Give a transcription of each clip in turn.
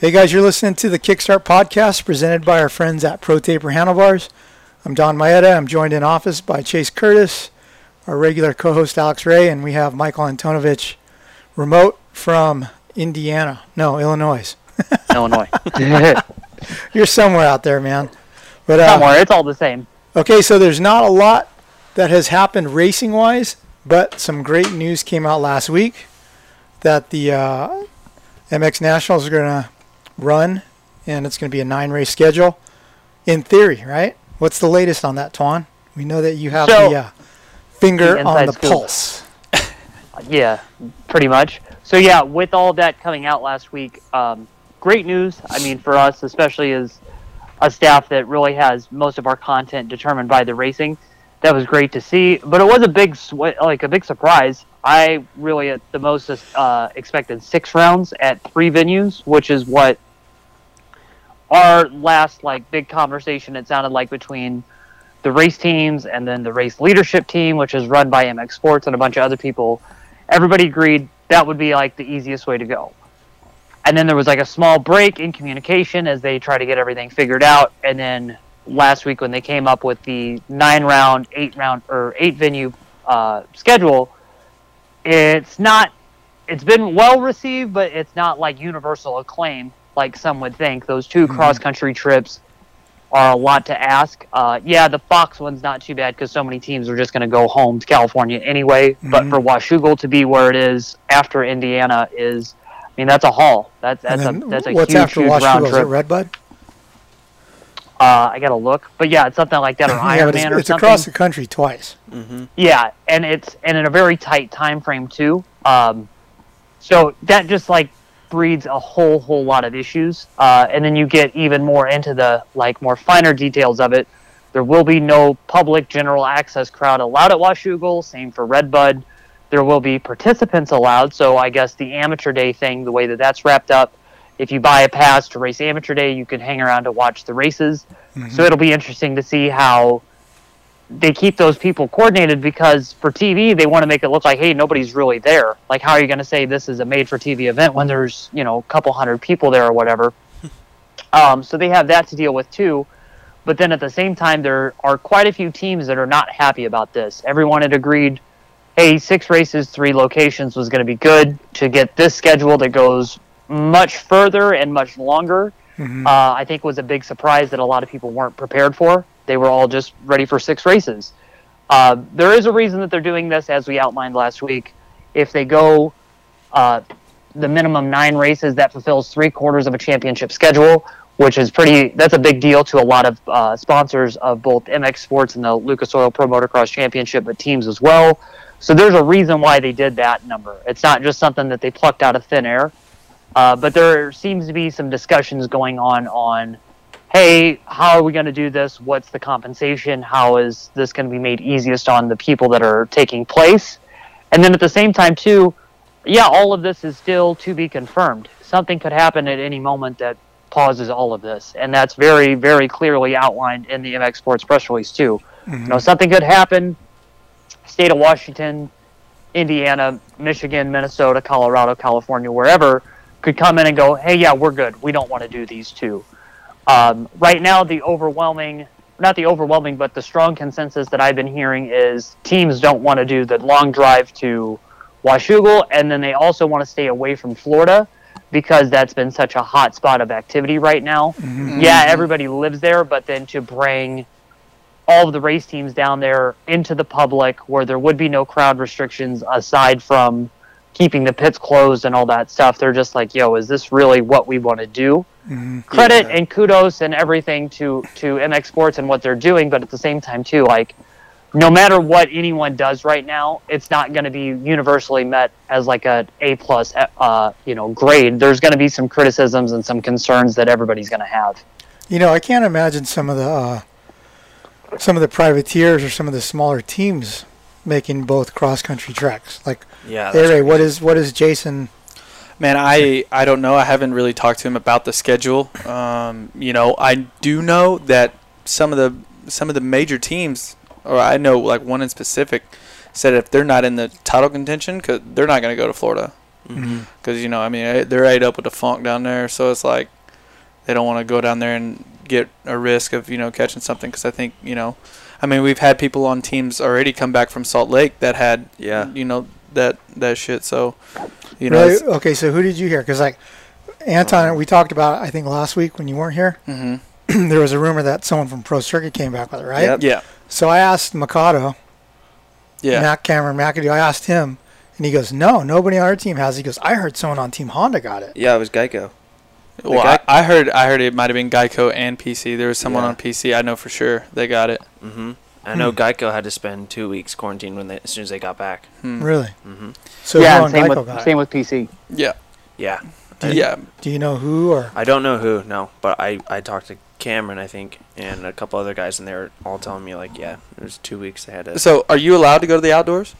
Hey guys, you're listening to the Kickstart podcast presented by our friends at ProTaper Handlebars. I'm Don Maeda. I'm joined in office by Chase Curtis, our regular co-host Alex Ray, and we have Michael Antonovick remote from Indiana. No, Illinois. Illinois. you're somewhere out there, man. But uh, somewhere, it's all the same. Okay, so there's not a lot that has happened racing-wise, but some great news came out last week that the uh, MX Nationals are going to run, and it's going to be a nine race schedule. In theory, right? What's the latest on that, Twan? We know that you have so, the uh, finger the on the scoop. pulse. yeah, pretty much. So yeah, with all that coming out last week, um, great news. I mean, for us, especially as a staff that really has most of our content determined by the racing, that was great to see. But it was a big, like a big surprise I really at the most uh, expected six rounds at three venues, which is what our last like big conversation it sounded like between the race teams and then the race leadership team, which is run by MX Sports and a bunch of other people. Everybody agreed that would be like the easiest way to go. And then there was like a small break in communication as they try to get everything figured out. And then last week when they came up with the nine round, eight round, or eight venue uh, schedule, it's not it's been well received, but it's not like universal acclaim like some would think. Those 2 mm-hmm. cross country trips are a lot to ask. Uh, yeah, the Fox one's not too bad because so many teams are just going to go home to California anyway. Mm-hmm. But for Washougal to be where it is after Indiana is, I mean, that's a haul. That's that's a that's a what's huge, after huge Washougal? round trip. Is it Redbud? Uh, I gotta look, but yeah, it's something like that or yeah, Ironman or it's something. across the country twice. Mm-hmm. Yeah, and it's and in a very tight time frame too. Um, so that just like breeds a whole whole lot of issues, uh, and then you get even more into the like more finer details of it. There will be no public general access crowd allowed at Washougal. Same for Redbud. There will be participants allowed. So I guess the amateur day thing, the way that that's wrapped up if you buy a pass to race amateur day, you can hang around to watch the races. Mm-hmm. So it'll be interesting to see how they keep those people coordinated because for TV they want to make it look like hey nobody's really there. Like how are you going to say this is a made for TV event when there's you know a couple hundred people there or whatever? um, so they have that to deal with too. But then at the same time there are quite a few teams that are not happy about this. Everyone had agreed, hey six races, three locations was going to be good to get this schedule that goes much further and much longer. Mm-hmm. Uh, I think was a big surprise that a lot of people weren't prepared for. They were all just ready for six races. Uh, there is a reason that they're doing this, as we outlined last week. If they go uh, the minimum nine races, that fulfills three quarters of a championship schedule, which is pretty. That's a big deal to a lot of uh, sponsors of both MX Sports and the Lucas Oil Pro Motocross Championship, but teams as well. So there's a reason why they did that number. It's not just something that they plucked out of thin air. Uh, but there seems to be some discussions going on on, hey, how are we going to do this? What's the compensation? How is this going to be made easiest on the people that are taking place? And then at the same time, too, yeah, all of this is still to be confirmed. Something could happen at any moment that pauses all of this, and that's very, very clearly outlined in the MX Sports press release too. Mm-hmm. You know, something could happen. State of Washington, Indiana, Michigan, Minnesota, Colorado, California, wherever could come in and go, hey, yeah, we're good. We don't want to do these two. Um, right now, the overwhelming, not the overwhelming, but the strong consensus that I've been hearing is teams don't want to do the long drive to Washougal, and then they also want to stay away from Florida because that's been such a hot spot of activity right now. Mm-hmm. Yeah, everybody lives there, but then to bring all of the race teams down there into the public where there would be no crowd restrictions aside from keeping the pits closed and all that stuff. They're just like, yo, is this really what we want to do? Mm-hmm. Credit yeah. and kudos and everything to to MX Sports and what they're doing, but at the same time too, like no matter what anyone does right now, it's not going to be universally met as like a A plus, uh, you know, grade. There's going to be some criticisms and some concerns that everybody's going to have. You know, I can't imagine some of the uh, some of the privateers or some of the smaller teams making both cross country treks. Like, Yeah. hey that's Ray, what crazy. is what is Jason? Man, I I don't know. I haven't really talked to him about the schedule. Um, you know, I do know that some of the some of the major teams, or I know like one in specific, said if they're not in the title contention, cause they're not going to go to Florida. Mm-hmm. Because you know, I mean, eh, they're ate up with the funk down there, so it's like they don't want to go down there and get a risk of you know catching something. Because I think you know, I mean, we've had people on teams already come back from Salt Lake that had Yeah. you know that that shit. So you know, Really? Okay, so who did you hear? Because like Anton, we talked about I think last week when you weren't here. mhm. there was a rumor that someone from Pro Circuit came back with it, right? Yep. yeah, So I asked McAdoo, yeah. Matt Cameron McAdoo, I asked him, and he goes, "No, nobody on our team has." He goes, "I heard someone on Team Honda got it." Yeah, it was Geico. Well, guy- I, I heard I heard it might have been Geico and PC. There was someone Yeah. on PC. I know for sure they got it. Mm-hmm. I know Hmm. Geico had to spend two weeks quarantine when they as soon as they got back. Hmm. Really? Mm-hmm. So yeah, who and on same Geico with same with PC. Yeah, Yeah. yeah. Do you know who or? I don't know who, no, but I, I talked to Cameron, I think, and a couple other guys, and they were all telling me, like, yeah, it was two weeks they had to. So, are you allowed to go to the outdoors?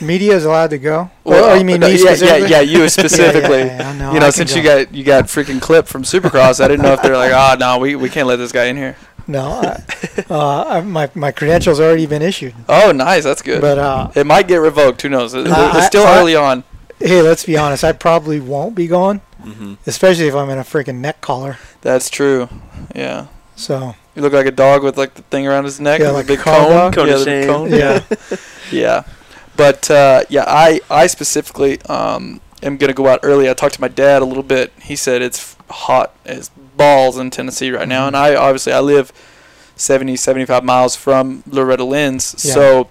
Media is allowed to go. Well, oh, you mean no, me yeah, yeah, specifically? yeah, you specifically. Yeah, yeah, yeah, no, you know, since can you got you got freaking clip from Supercross, I didn't know if they're like, oh no, we, we can't let this guy in here. No, I, uh, I, my my credentials already been issued. Oh, nice, that's good. But uh, it might get revoked. Who knows? It- I- it's still I- early on. hey, let's be honest. I probably won't be going, mm-hmm. especially if I'm in a freaking neck collar. That's true. Yeah. So You look like a dog with like the thing around his neck, Yeah, with like a big cone. dog? Cone yeah, of the big shame. cone. yeah, Yeah. But uh, yeah, I I specifically um, am gonna go out early. I talked to my dad a little bit. He said it's hot as balls in Tennessee right now, Mhm. and I obviously I live 70, 75 miles from Loretta Lynn's, Yeah. so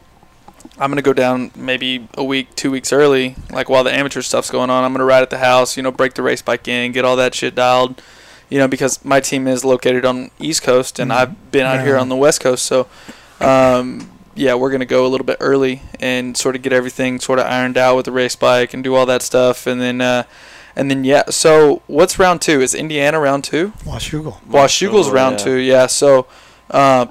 I'm gonna go down maybe a week, two weeks early, like while the amateur stuff's going on. I'm gonna ride at the house, you know, break the race bike in, get all that shit dialed, you know, because my team is located on East Coast and Mhm. I've been out here on the West Coast, so um, yeah, we're gonna go a little bit early and sort of get everything sort of ironed out with the race bike and do all that stuff, and then uh, and then yeah. So what's round two? Is Indiana round two? Washougal. Washougal's round two, yeah. So uh,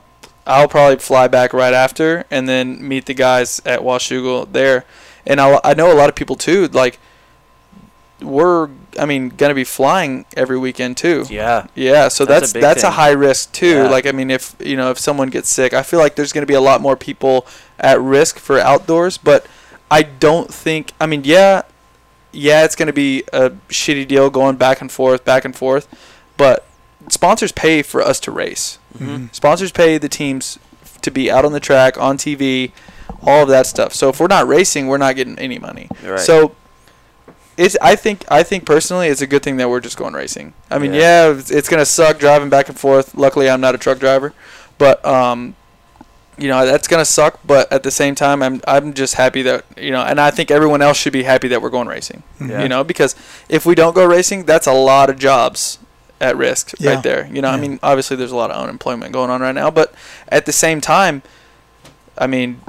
I'll probably fly back right after and then meet the guys at Washougal there. And I I know a lot of people too. Like we're I mean gonna be flying every weekend too. Yeah. Yeah, so That's that's a that's a, high risk too. Yeah. Like I mean, if you know if someone gets sick, I feel like there's going to be a lot more people at risk for outdoors. But I don't think. I mean, yeah, yeah, it's going to be a shitty deal going back and forth, back and forth. But sponsors pay for us to race. Mm-hmm. Sponsors pay the teams to be out on the track, on TV, all of that stuff. So if we're not racing, we're not getting any money. Right. So it's I think I think personally it's a good thing that we're just going racing. I mean, Yeah. yeah, it's, it's gonna suck driving back and forth. Luckily, I'm not a truck driver, but um, you know that's gonna suck. But at the same time, I'm I'm just happy that you know, and I think everyone else should be happy that we're going racing. Yeah. You know, because if we don't go racing, that's a lot of jobs at risk Yeah. right there. You know, I mean, obviously there's a lot of unemployment going on right now, but at the same time, I mean,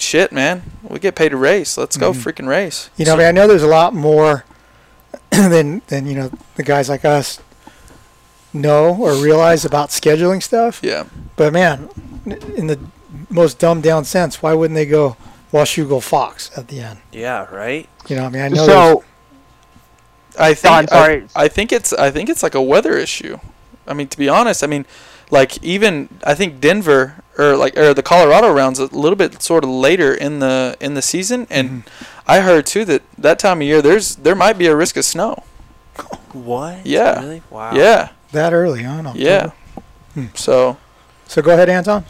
shit, man, we get paid to race. Let's go Mhm. freaking race. You know, I mean, I know there's a lot more than than you know the guys like us know or realize about scheduling stuff. Yeah. But man, in the most dumbed down sense, why wouldn't they go Washougal Fox at the end? Yeah, right? You know, I mean, I know. So I think sorry. I, I think it's I think it's like a weather issue. I mean, to be honest, I mean, like even I think Denver or like or the Colorado rounds a little bit sort of later in the in the season, and Mhm. I heard too that that time of year there's there might be a risk of snow. What? Yeah. Really? Wow. Yeah, that early, on. in yeah. Hmm. So So go ahead, Anton.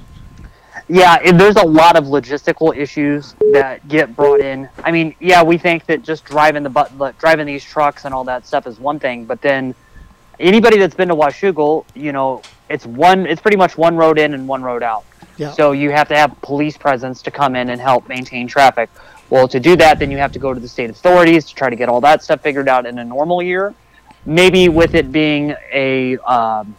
Yeah, there's a lot of logistical issues that get brought in. I mean, yeah, we think that just driving the but driving these trucks and all that stuff is one thing, but then anybody that's been to Washougal, you know, it's one it's pretty much one road in and one road out. Yeah. So you have to have police presence to come in and help maintain traffic. Well, to do that, then you have to go to the state authorities to try to get all that stuff figured out in a normal year. Maybe with it being a um,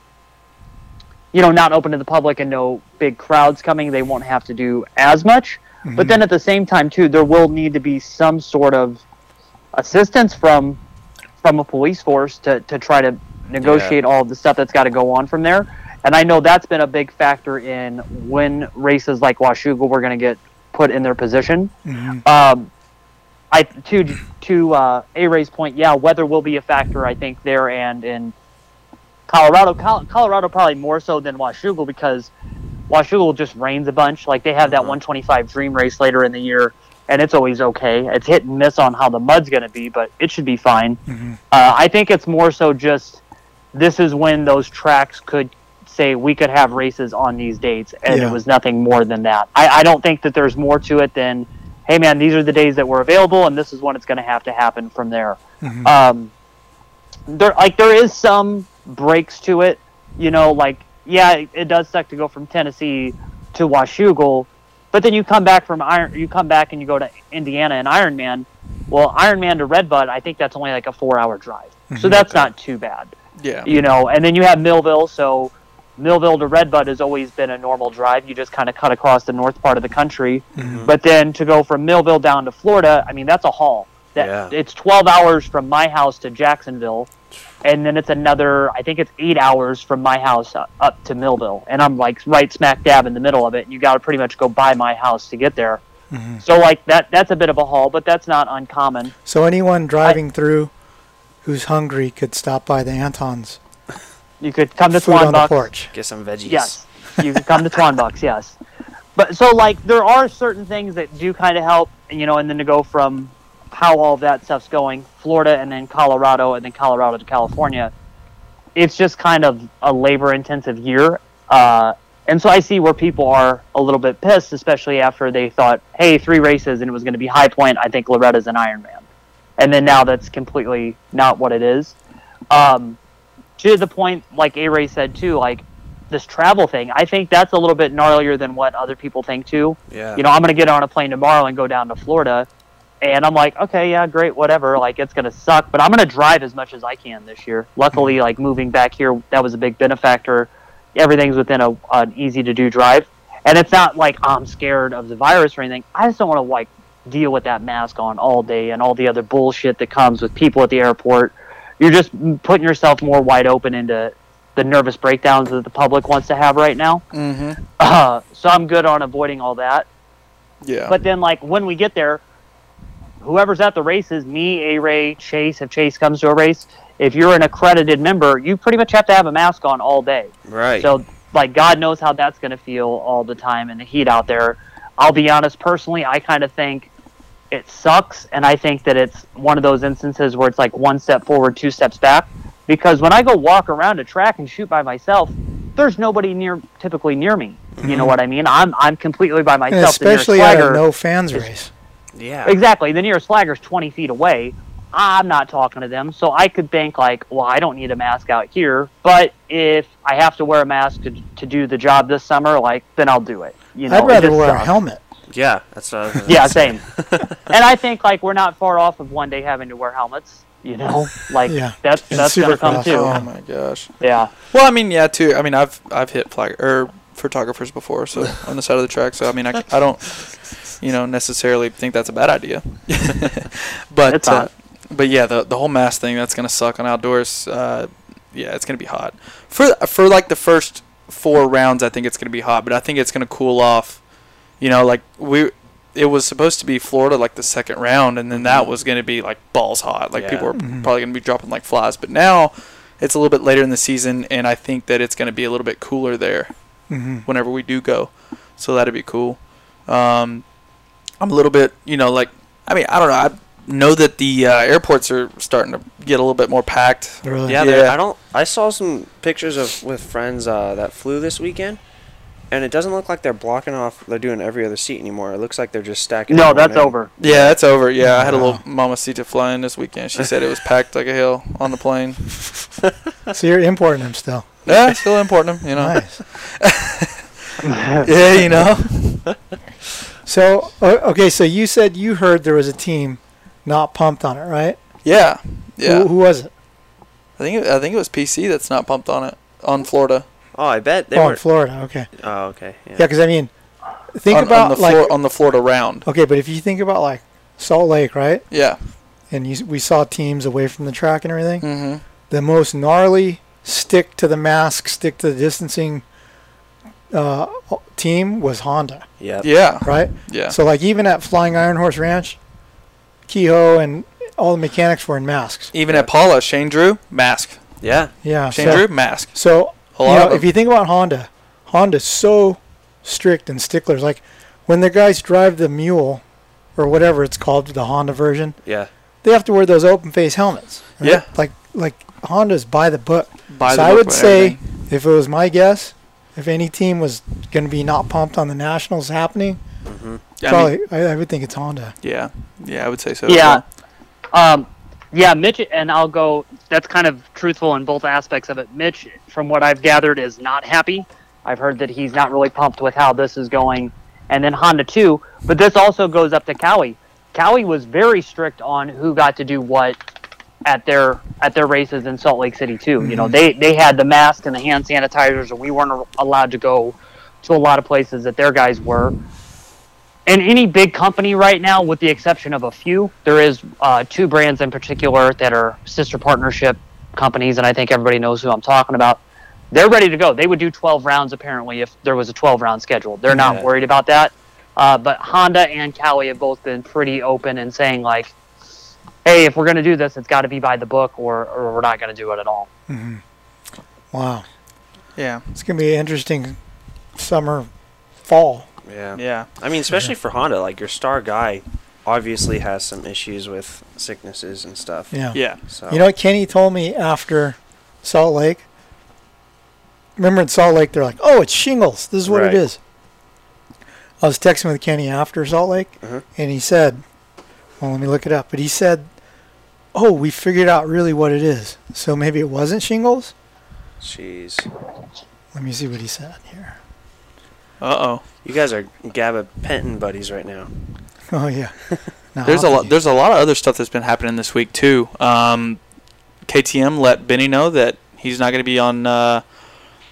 you know, not open to the public and no big crowds coming, they won't have to do as much. But then at the same time, too, there will need to be some sort of assistance from from a police force to, to try to negotiate all the stuff that's got to go on from there. And I know that's been a big factor in when races like Washougal were going to get put in their position. Um, I to to uh, A Ray's point, yeah, weather will be a factor. I think there and in Colorado, Col- Colorado probably more so than Washougal because Washougal just rains a bunch. Like they have that 125 Dream race later in the year, and it's always okay. It's hit and miss on how the mud's going to be, but it should be fine. Uh, I think it's more so just this is when those tracks could say we could have races on these dates, and Yeah. it was nothing more than that. I, I don't think that there's more to it than, hey man, these are the days that were available, and this is when it's going to have to happen from there. Um, there, like there is some breaks to it, you know, like yeah, it, it does suck to go from Tennessee to Washougal, but then you come back from Iron, you come back and you go to Indiana and Ironman. Well, Ironman to Redbud, I think that's only like a four-hour drive, so that's not too bad Yeah. you know, and then you have Millville. So Millville to Redbud has always been a normal drive. You just kind of cut across the north part of the country. Mm-hmm. But then to go from Millville down to Florida, I mean, that's a haul. That Yeah. it's 12 hours from my house to Jacksonville, and then it's another. I think it's eight hours from my house up, up to Millville, and I'm like right smack dab in the middle of it. You got to pretty much go by my house to get there. Mm-hmm. So like that, that's a bit of a haul, but that's not uncommon. So anyone driving through who's hungry could stop by the Anton's You could come to food on the porch. Get some veggies. Yes, you could come to Twanbucks. Yes, but so like there are certain things that do kind of help, you know, and then to go from how all of that stuff's going, Florida and then Colorado and then Colorado to California, it's just kind of a labor-intensive year, uh, and so I see where people are a little bit pissed, especially after they thought, hey, three races and it was going to be High Point. I think Loretta's an Ironman, and then now that's completely not what it is. Um, to the point, like A Ray said too, like this travel thing, I think that's a little bit gnarlier than what other people think too. Yeah. You know, I'm gonna get on a plane tomorrow and go down to Florida, and I'm like, okay, yeah, great, whatever. Like it's gonna suck, but I'm gonna drive as much as I can this year. Luckily, like moving back here, that was a big benefactor. Everything's within a an easy to do drive, and it's not like I'm scared of the virus or anything. I just don't want to like deal with that mask on all day and all the other bullshit that comes with people at the airport. You're just putting yourself more wide open into the nervous breakdowns that the public wants to have right now. Mm-hmm. Uh, so I'm good on avoiding all that. Yeah. But then, like when we get there, whoever's at the races, me, A Ray, Chase, if Chase comes to a race, if you're an accredited member, you pretty much have to have a mask on all day. Right. So, like, God knows how that's going to feel all the time in the heat out there. I'll be honest, personally, I kind of think it sucks, and I think that it's one of those instances where it's like one step forward, two steps back. Because when I go walk around a track and shoot by myself, there's nobody near, typically near me. You know mm-hmm. what I mean? I'm I'm completely by myself. The especially at a no fans is- race. yeah. Exactly. The nearest flagger's 20 feet away. I'm not talking to them, so I could think like, well, I don't need a mask out here. But if I have to wear a mask to, to do the job this summer, like, then I'll do it. You know, I'd rather just wear a helmet. Yeah. That's what I Yeah, same. and I think like we're not far off of one day having to wear helmets. You know, like Yeah. that's And that's gonna come Supercross. too. Oh my gosh. Yeah. Well, I mean, yeah, too. I mean, I've I've hit flag or photographers before, so on the side of the track. So I mean, I, I don't, you know, necessarily think that's a bad idea. but It's uh, but yeah, the the whole mask thing that's gonna suck on outdoors. Uh, yeah, it's gonna be hot for for like the first four rounds. I think it's gonna be hot, but I think it's gonna cool off. You know, like we. It was supposed to be Florida like the second round, and then that was going to be like balls hot. Like Yeah. people were probably going to be dropping like flies. But now it's a little bit later in the season, and I think that it's going to be a little bit cooler there hmm whenever we do go. So that'd be cool. Um, I'm a little bit, you know, like I mean, I don't know. I know that the uh, airports are starting to get a little bit more packed. Really? Yeah, Yeah. I don't. I saw some pictures of with friends uh, that flew this weekend, and it doesn't look like they're blocking off. They're doing every other seat anymore. It looks like they're just stacking. No, that's in. over. Yeah, that's over. Yeah, I had a Wow. little mamacita fly in this weekend. She said it was packed like a hill on the plane. So you're importing them still. Yeah, still importing them, you know. Nice. Yeah, you know. So okay, so you said you heard there was a team not pumped on it, right? Yeah, Who, yeah. who was it? I think it, I think it was PC that's not pumped on it on Florida. Oh, I bet they oh, were. in Florida. Okay. oh, okay. Yeah. Yeah, because I mean, think on, about on the like Flor- on the Florida round. okay, but if you think about like Salt Lake, right? Yeah. And you, we saw teams away from the track and everything. Mm-hmm. The most gnarly stick to the mask, stick to the distancing uh, team was Honda, Yeah. Yeah. right? Yeah. So like even at Flying Iron Horse Ranch, Kehoe and all the mechanics were in masks. Even at Pala, Shane Drew mask. Yeah. Yeah. Shane so, Drew mask. So A you lot know, of if you think about Honda, Honda's so strict and sticklers. Like when the guys drive the Mule, or whatever it's called, the Honda version, Yeah. they have to wear those open face helmets. right? Yeah. Like like Honda's by the book. By so the I book would say, everything. if it was my guess, if any team was going to be not pumped on the nationals happening, Mm-hmm. I probably mean, I, I would think it's Honda. yeah. Yeah, I would say so. Yeah. well. Um, yeah, Mitch, and I'll go. That's kind of truthful in both aspects of it. Mitch, from what I've gathered, is not happy. I've heard that he's not really pumped with how this is going, and then Honda too. But this also goes up to Kawi. Kawi was very strict on who got to do what at their at their races in Salt Lake City too. You know, they they had the mask and the hand sanitizers, and we weren't allowed to go to a lot of places that their guys were. And any big company right now, with the exception of a few, there is uh, two brands in particular that are sister partnership companies, and I think everybody knows who I'm talking about. They're ready to go. They would do 12 rounds apparently if there was a 12 round schedule. They're not Yeah. worried about that. Uh, but Honda and Kawi have both been pretty open and saying like, "Hey, if we're going to do this, it's got to be by the book, or, or we're not going to do it at all." Wow, Yeah. it's going to be an interesting summer, fall. Yeah. Yeah. I mean, especially for Honda, like your star guy, obviously has some issues with sicknesses and stuff. Yeah. Yeah. So. You know what Kenny told me after Salt Lake? Remember in Salt Lake, they're like, "Oh, it's shingles. This is what Right. it is." I was texting with Kenny after Salt Lake, Mhm. and he said, "Well, let me look it up." But he said, "Oh, we figured out really what it is. So maybe it wasn't shingles." Jeez. Let me see what he said here. Uh oh. You guys are Gabba Penton buddies right now. Oh yeah. No, There's a I'll lot. There's a lot of other stuff that's been happening this week too. Um, KTM let Benny know that he's not going to be on uh,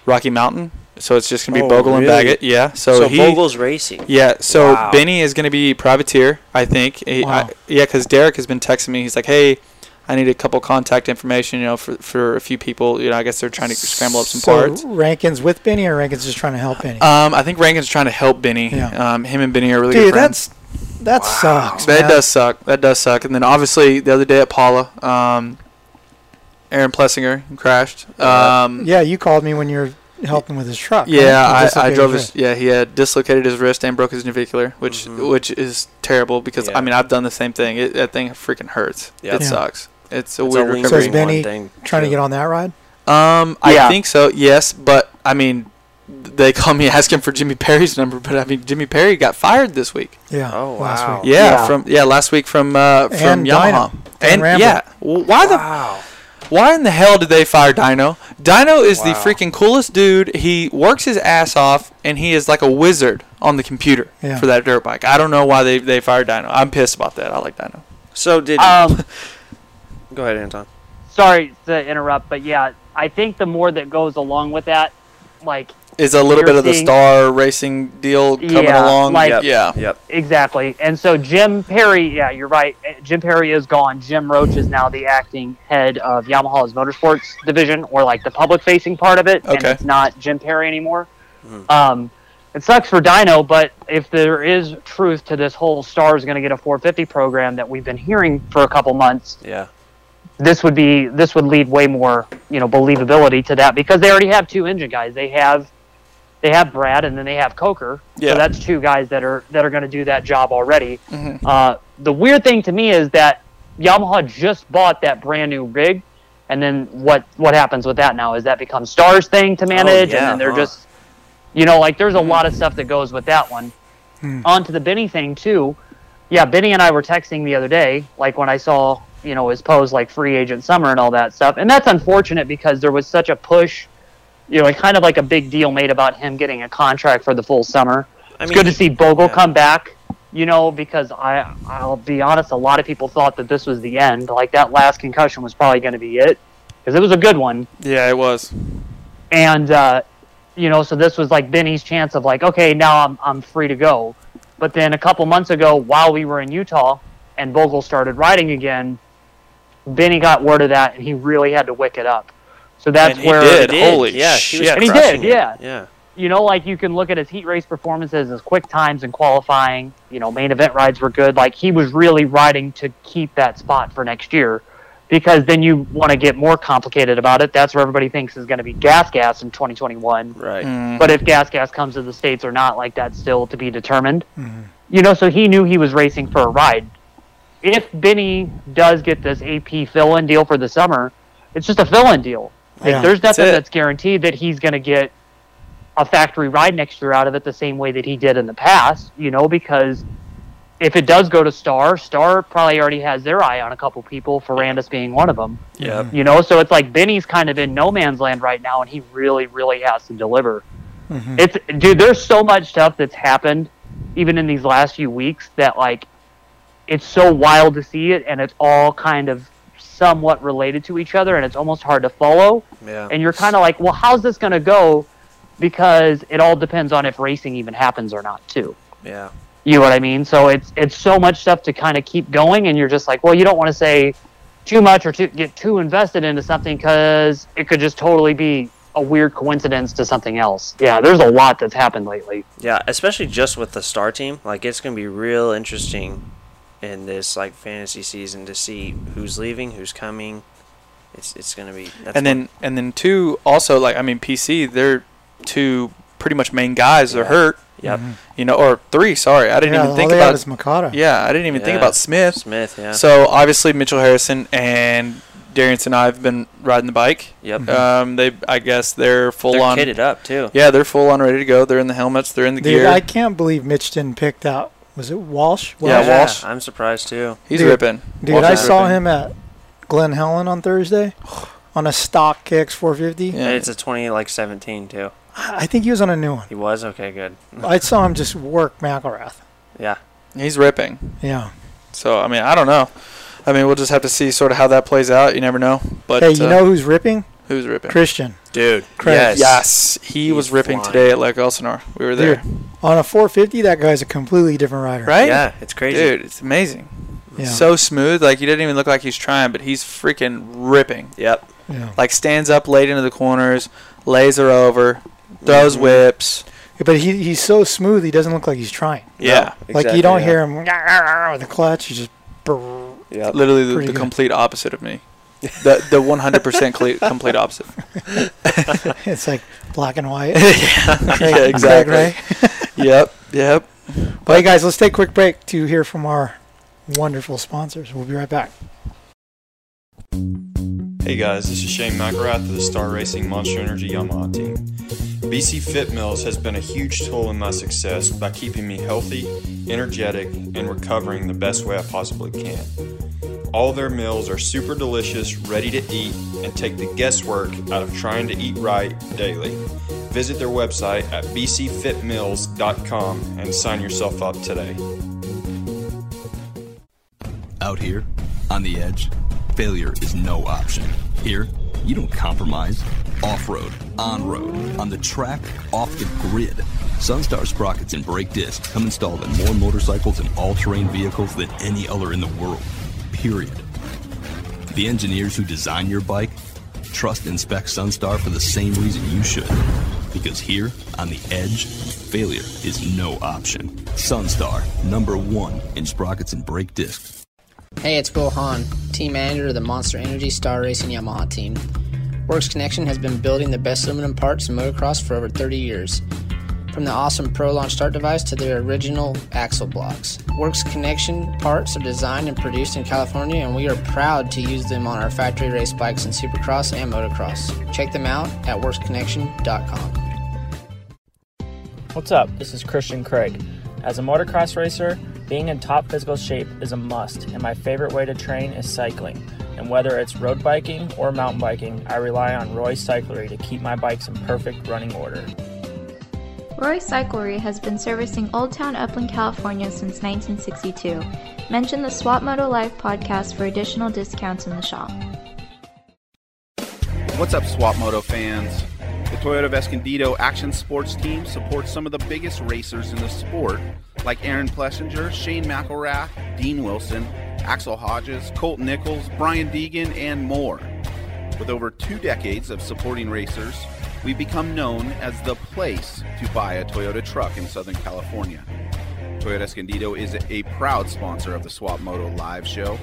Rocky Mountain, so it's just going to be Oh, Bogle and? Baggett. Yeah. So, So, he. Bogle's racing. Yeah. So Wow. Benny is going to be privateer. I think. He, I, Wow. yeah, because Derek has been texting me. He's like, "Hey, I need a couple contact information. You know, for for a few people. You know, I guess they're trying to scramble up some so parts." Rankin's with Benny, or Rankin's just trying to help Benny. Um, I think Rankin's trying to help Benny. Yeah. Um, him and Benny are really Dude, good friends. that's that sucks. That man. does suck. That does suck. And then obviously the other day at Pala, um, Aaron Plessinger crashed. Um, Yeah, you called me when you were helping with his truck. yeah, He I, I drove his his. Yeah, he had dislocated his wrist and broke his navicular, which Mhm. which is terrible because Yeah. I mean I've done the same thing. It, that thing freaking hurts. Yeah. It Yeah. sucks. It's a It's weird a lean So is recovery. Benny one thing. trying to get on that ride. Um, Yeah. I think so. Yes, but I mean, they call me asking for Jimmy Perry's number, but I mean Jimmy Perry got fired this week. Yeah. Oh, last wow. week. Yeah, Yeah. from yeah last week from uh, from And Yamaha. Dyno. Dan And yeah, w- why the Wow. Why in the hell did they fire Dino? Dino is the freaking coolest dude. He works his ass off, and he is like a wizard on the computer Yeah. for that dirt bike. I don't know why they, they fired Dino. I'm pissed about that. I like Dino. So did Um, go ahead, Anton. sorry to interrupt, but yeah, I think the more that goes along with that, like Is a little bit of the seeing- star racing deal coming Yeah, along. like- Yep. yeah. Yep. exactly. And so Jim Perry, yeah, you're right. Jim Perry is gone. Jim Roach is now the acting head of Yamaha's motorsports division, or like the public-facing part of it, and Okay. it's not Jim Perry anymore. Mhm. Um, it sucks for Dino, but if there is truth to this whole Star is going to get a 450 program that we've been hearing for a couple months, Yeah. This would be this would lead way more you know believability to that because they already have two engine guys. They have they have Brad and then they have Coker. Yeah. So that's two guys that are that are going to do that job already. Mhm. Uh, the weird thing to me is that Yamaha just bought that brand new rig, and then what what happens with that now is that becomes Stars thing to manage, yeah, and then they're huh. just you know like there's a lot of stuff that goes with that one. Hmm. On to the Benny thing too. Yeah, Benny and I were texting the other day, like when I saw you know his pose like free agent summer and all that stuff, and that's unfortunate because there was such a push, you know, kind of like a big deal made about him getting a contract for the full summer. I It's good to see Bogle yeah. come back, you know, because I I'll be honest, a lot of people thought that this was the end. Like that last concussion was probably going to be it because it was a good one. Yeah, it was. And uh, you know, so this was like Benny's chance of like, okay, now I'm I'm free to go. But then a couple months ago, while we were in Utah and Bogle started riding again, Benny got word of that and he really had to wick it up. So that's And he where did. He did. Holy yeah, shit. He was And he did, it. yeah. Yeah. you know, like you can look at his heat race performances, his quick times and qualifying. You know, main event rides were good. Like he was really riding to keep that spot for next year, because then you want to get more complicated about it. That's where everybody thinks is going to be GasGas in 2021. Right. Mm. But if GasGas comes to the states or not, like that's still to be determined. You know, so he knew he was racing for a ride. If Benny does get this AP fill-in deal for the summer, it's just a fill-in deal. Like, Yeah, there's nothing it. that's guaranteed that he's going to get a factory ride next year out of it the same way that he did in the past. You know, because if it does go to Star, Star probably already has their eye on a couple people, Ferrandis being one of them. Yep. Mm-hmm. You know, so it's like Benny's kind of in no man's land right now, and he really, really has to deliver. Mm-hmm. It's dude, there's so much stuff that's happened, even in these last few weeks, that like, it's so wild to see it, and it's all kind of somewhat related to each other, and it's almost hard to follow. Yeah. And you're kind of like, well, how's this going to go? Because it all depends on if racing even happens or not, too. Yeah. You know what I mean? So it's it's so much stuff to kind of keep going, and you're just like, well, you don't want to say too much or too, get too invested into something because it could just totally be a weird coincidence to something else. Yeah, there's a lot that's happened lately. Yeah, especially just with the star team. Like it's gonna be real interesting in this like fantasy season to see who's leaving, who's coming. It's it's gonna be. That's and then and then two also like I mean PC they're two pretty much main guys are Yeah. hurt Yep. you know or three sorry I didn't yeah, even think about is Makata. yeah I didn't even think about Smith Smith. Yeah. so obviously Mitchell Harrison and Darian and I have been riding the bike yep. um they I guess they're full They're on kitted up too. yeah they're full on ready to go they're in the helmets they're in the Dude, gear I can't believe Mitch didn't pick that. Was it Walsh? Yeah, Walsh? Walsh. I'm surprised too. he's Dude, ripping Dude, Walsh I saw ripping. him at Glen Helen on Thursday on a stock KX 450. Yeah. And it's a 20 like 17 too. I think he was on a new one. He was okay. Good. I saw him just work McElrath. Yeah. he's ripping Yeah. so I mean I don't know I mean we'll just have to see sort of how that plays out you never know but hey, you uh, know who's ripping? Who's ripping Christian. Dude. Craig. Yes. Yes, he was ripping flying. today at Lake Elsinore. We were there, Dude, on a 450, that guy's a completely different rider. right? Yeah. It's crazy. dude, it's amazing. Yeah. So smooth, like he didn't even look like he's trying, but he's freaking ripping. Yep. yeah. Like stands up late into the corners, lays her over, throws Mhm. whips. But he, he's so smooth, he doesn't look like he's trying. Yeah, like Exactly, you don't yeah. hear him with the clutch. He just. Yep. literally the, the complete opposite of me. The the 100% complete opposite. it's like black and white. yeah, Craig- exactly. Craig, right? Yep, yep. Well, hey guys, let's take a quick break to hear from our wonderful sponsors. We'll be right back. Hey guys, this is Shane McElrath of the Star Racing Monster Energy Yamaha team. BC Fit Mills has been a huge tool in my success by keeping me healthy, energetic, and recovering the best way I possibly can. All their meals are super delicious, ready to eat, and take the guesswork out of trying to eat right daily. Visit their website at bcfitmills.com and sign yourself up today. Out here, on the edge, failure is no option. Here, you don't compromise. Off road, on road, on the track, off the grid. Sunstar sprockets and brake discs come installed in more motorcycles and all terrain vehicles than any other in the world. Period. The engineers who design your bike trust and spec Sunstar for the same reason you should. Because here, on the edge, failure is no option. Sunstar, number one in sprockets and brake discs. Hey, it's Will Hahn, team manager of the Monster Energy Star Racing Yamaha team. Works Connection has been building the best aluminum parts in motocross for over 30 years. From the awesome Pro Launch start device to their original axle blocks. Works Connection parts are designed and produced in California, and we are proud to use them on our factory race bikes in Supercross and Motocross. Check them out at worksconnection.com. What's up? This is Christian Craig. As a motocross racer, being in top physical shape is a must, and my favorite way to train is cycling. And whether it's road biking or mountain biking, I rely on Roy Cyclery to keep my bikes in perfect running order. Roy Cyclery has been servicing Old Town Upland, California since 1962. Mention the Swap Moto Live podcast for additional discounts in the shop. What's up, Swap Moto fans? Toyota of Escondido Action Sports Team supports some of the biggest racers in the sport, like Aaron Plessinger, Shane McElrath, Dean Wilson, Axel Hodges, Colt Nichols, Brian Deegan, and more. With over two decades of supporting racers, we've become known as the place to buy a Toyota truck in Southern California. Toyota Escondido is a proud sponsor of the Swap Moto Live show,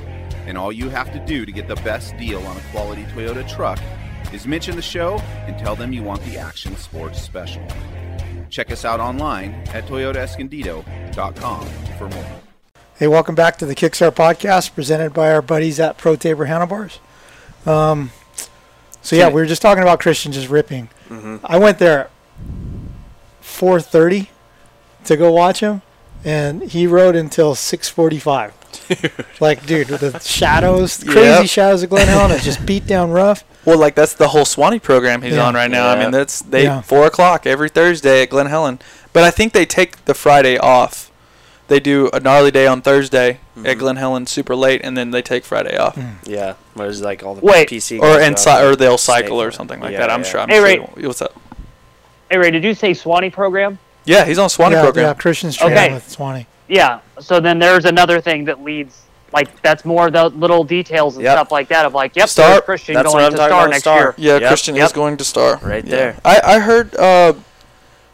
and all you have to do to get the best deal on a quality Toyota truck is mention the show and tell them you want the Action Sports Special. Check us out online at toyotaescondido.com for more. Hey, welcome back to the Kickstart podcast presented by our buddies at Pro Taper Handlebars. Um, so yeah, we were just talking about Christian just ripping. Mm-hmm. I went there at 4:30 to go watch him, and he rode until 6:45. Like, dude, with the shadows, crazy Yep. shadows of Glen Helen, it's just beat down rough. Well, like that's the whole Swanee program he's Yeah. on right now. I mean, that's they Yeah. four o'clock every Thursday at Glen Helen. But I think they take the Friday off. They do a gnarly day on Thursday at Mhm. Glen Helen, super late, and then they take Friday off. Yeah, whereas like all the Wait. PC Or guys and go cy- out or they'll cycle or something like Yeah, that. I'm yeah. sure. I'm Hey, sure Ray. What's up? Hey Ray, did you say Swanee program? Yeah, he's on Swanee yeah, program. yeah, Christian's training Okay. with Swanee. Yeah. So then there's another thing that leads, like that's more the little details and Yep. stuff like that of like, yep, Star- Christian that's going to Star next Star. year. Yeah, Yep. Christian Yep. is going to Star. Right Yeah. there. I I heard. Uh,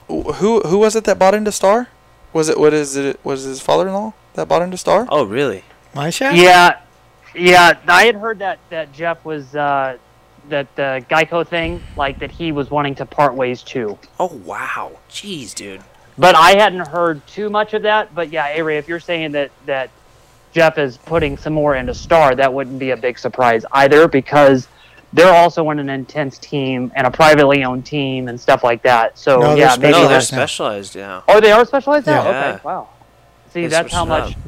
who who was it that bought into Star? Was it what is it? Was his father-in-law that bought into Star? Oh, really? My shack? Yeah, yeah. I had heard that that Jeff was uh, that the Geico thing, like that he was wanting to part ways too. Oh, wow. Jeez, dude. But I hadn't heard too much of that. But yeah, A-Ray, if you're saying that that Jeff is putting some more into Star, that wouldn't be a big surprise either because they're also in an intense team and a privately owned team and stuff like that. So No, yeah, maybe No, they're Specialized now. specialized now. Oh, they are specialized now. Yeah. Yeah. Okay, wow. See, They that's how much up.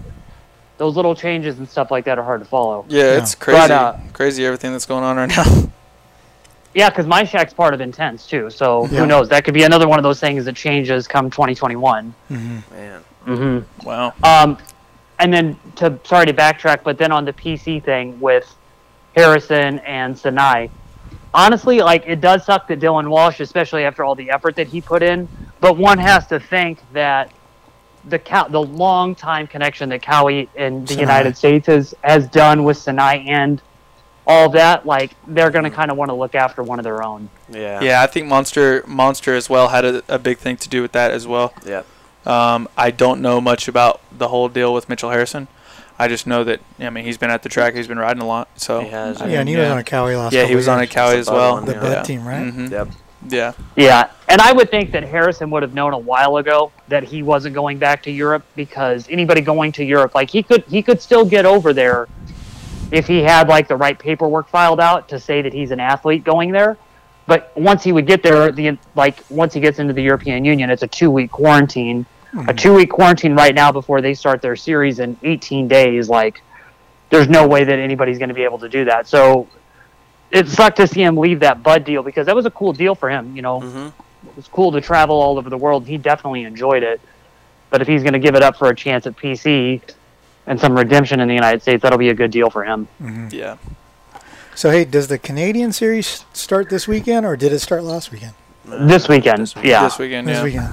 those little changes and stuff like that are hard to follow. Yeah, Yeah. it's crazy. But, uh, crazy everything that's going on right now. Yeah, because my shack's part of Intense too. So Yeah. who knows? That could be another one of those things that changes come 2021. hmm Man. Mm-hmm. wow. Um, and then to sorry to backtrack, but then on the PC thing with Harrison and Sanayei, honestly, like it does suck that Dylan Walsh, especially after all the effort that he put in. But one has to think that the Cow- the long time connection that Kawi in the Sanayei. United States has has done with Sanayei and all that, like they're going to kind of want to look after one of their own. Yeah. Yeah, I think Monster Monster as well had a, a big thing to do with that as well. Yeah. Um, I don't know much about the whole deal with Mitchell Harrison. I just know that I mean he's been at the track, he's been riding a lot. So He has, I Yeah, and he mean, was on a Kawi last yeah, he couple was on a years. Kawi as well. one, The yeah. Bud team, right? Mhm. Yep. Yeah, Yeah, and I would think that Harrison would have known a while ago that he wasn't going back to Europe because anybody going to Europe, like he could, he could still get over there if he had like the right paperwork filed out to say that he's an athlete going there. But once he would get there, the like once he gets into the European Union, it's a two week quarantine. A two week quarantine right now before they start their series in 18 days. Like, there's no way that anybody's going to be able to do that. So it sucked to see him leave that Bud deal because that was a cool deal for him. You know, Mm-hmm. it was cool to travel all over the world. He definitely enjoyed it. But if he's going to give it up for a chance at PC and some redemption in the United States, that'll be a good deal for him. yeah. So hey, does the Canadian series start this weekend or did it start last weekend? This weekend, this weekend. yeah. This weekend, This yeah. weekend.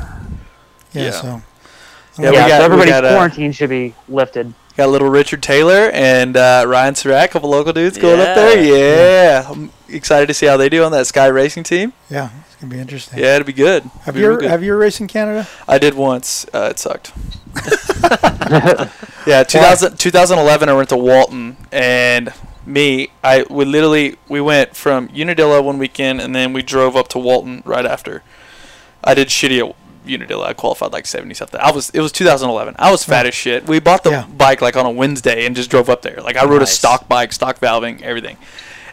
Yeah. Yeah. So. Yeah, Yeah, we got- so we everybody's got, uh, quarantine should be lifted. Got a little Richard Taylor and uh, Ryan Surratt, a couple local dudes going up there. Yeah, I'm excited to see how they do on that Sky Racing team. Yeah, it's gonna be interesting. Yeah, it'd be good. Have Be you ever, good. have you ever raced in Canada? I did once. Uh, it sucked. yeah, 2000, 2011, I went to Walton, and me, I we literally we went from Unadilla one weekend, and then we drove up to Walton right after. I did shitty at Unadilla. I qualified like 70 something. I was it was 2011. I was fat as shit. We bought the Yeah. bike like on a Wednesday and just drove up there. Like I rode a stock bike, stock valving, everything.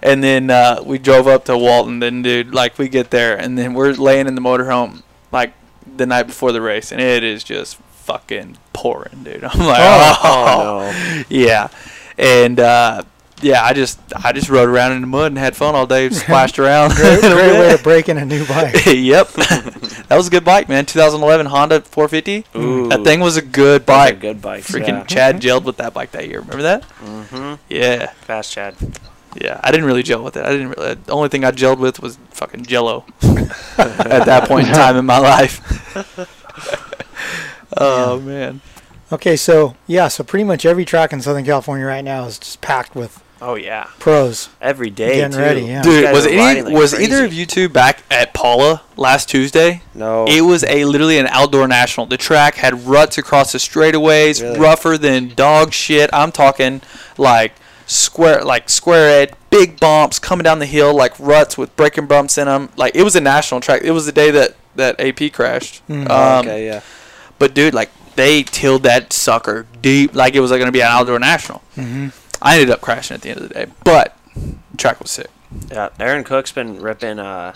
And then uh, we drove up to Walton. Then, dude, like we get there, and then we're laying in the motorhome like the night before the race, and it is just fucking pouring, dude. I'm like, oh, Oh, yeah, and uh, yeah, I just I just rode around in the mud and had fun all day, splashed around. Great, great way to break in a new bike. yep, that was a good bike, man. 2011 Honda 450. Ooh. That thing was a good Those are bike. good bike. Freaking yeah. Chad gelled with that bike that year. Remember that? Mm-hmm. Yeah, Fast Chad. Yeah. I didn't really gel with it. I didn't. Really, the only thing I gelled with was fucking Jello. at that point in time in my life. oh man. Okay, so yeah, so pretty much every track in Southern California right now is just packed with Oh yeah, pros. every day Getting too. ready, yeah. Dude, was any like was crazy. either of you two back at Pala last Tuesday? No. It was a literally an outdoor national. The track had ruts across the straightaways, Really? rougher than dog shit. I'm talking like square like square ed, big bumps coming down the hill like ruts with breaking bumps in them. Like it was a national track. It was the day that that AP crashed. Mm. Oh, Um, okay, yeah. But dude, like they tilled that sucker deep, like it was like, gonna be an outdoor national. Mhm. I ended up crashing at the end of the day, but the track was sick. Yeah, Aaron Cook's been ripping uh,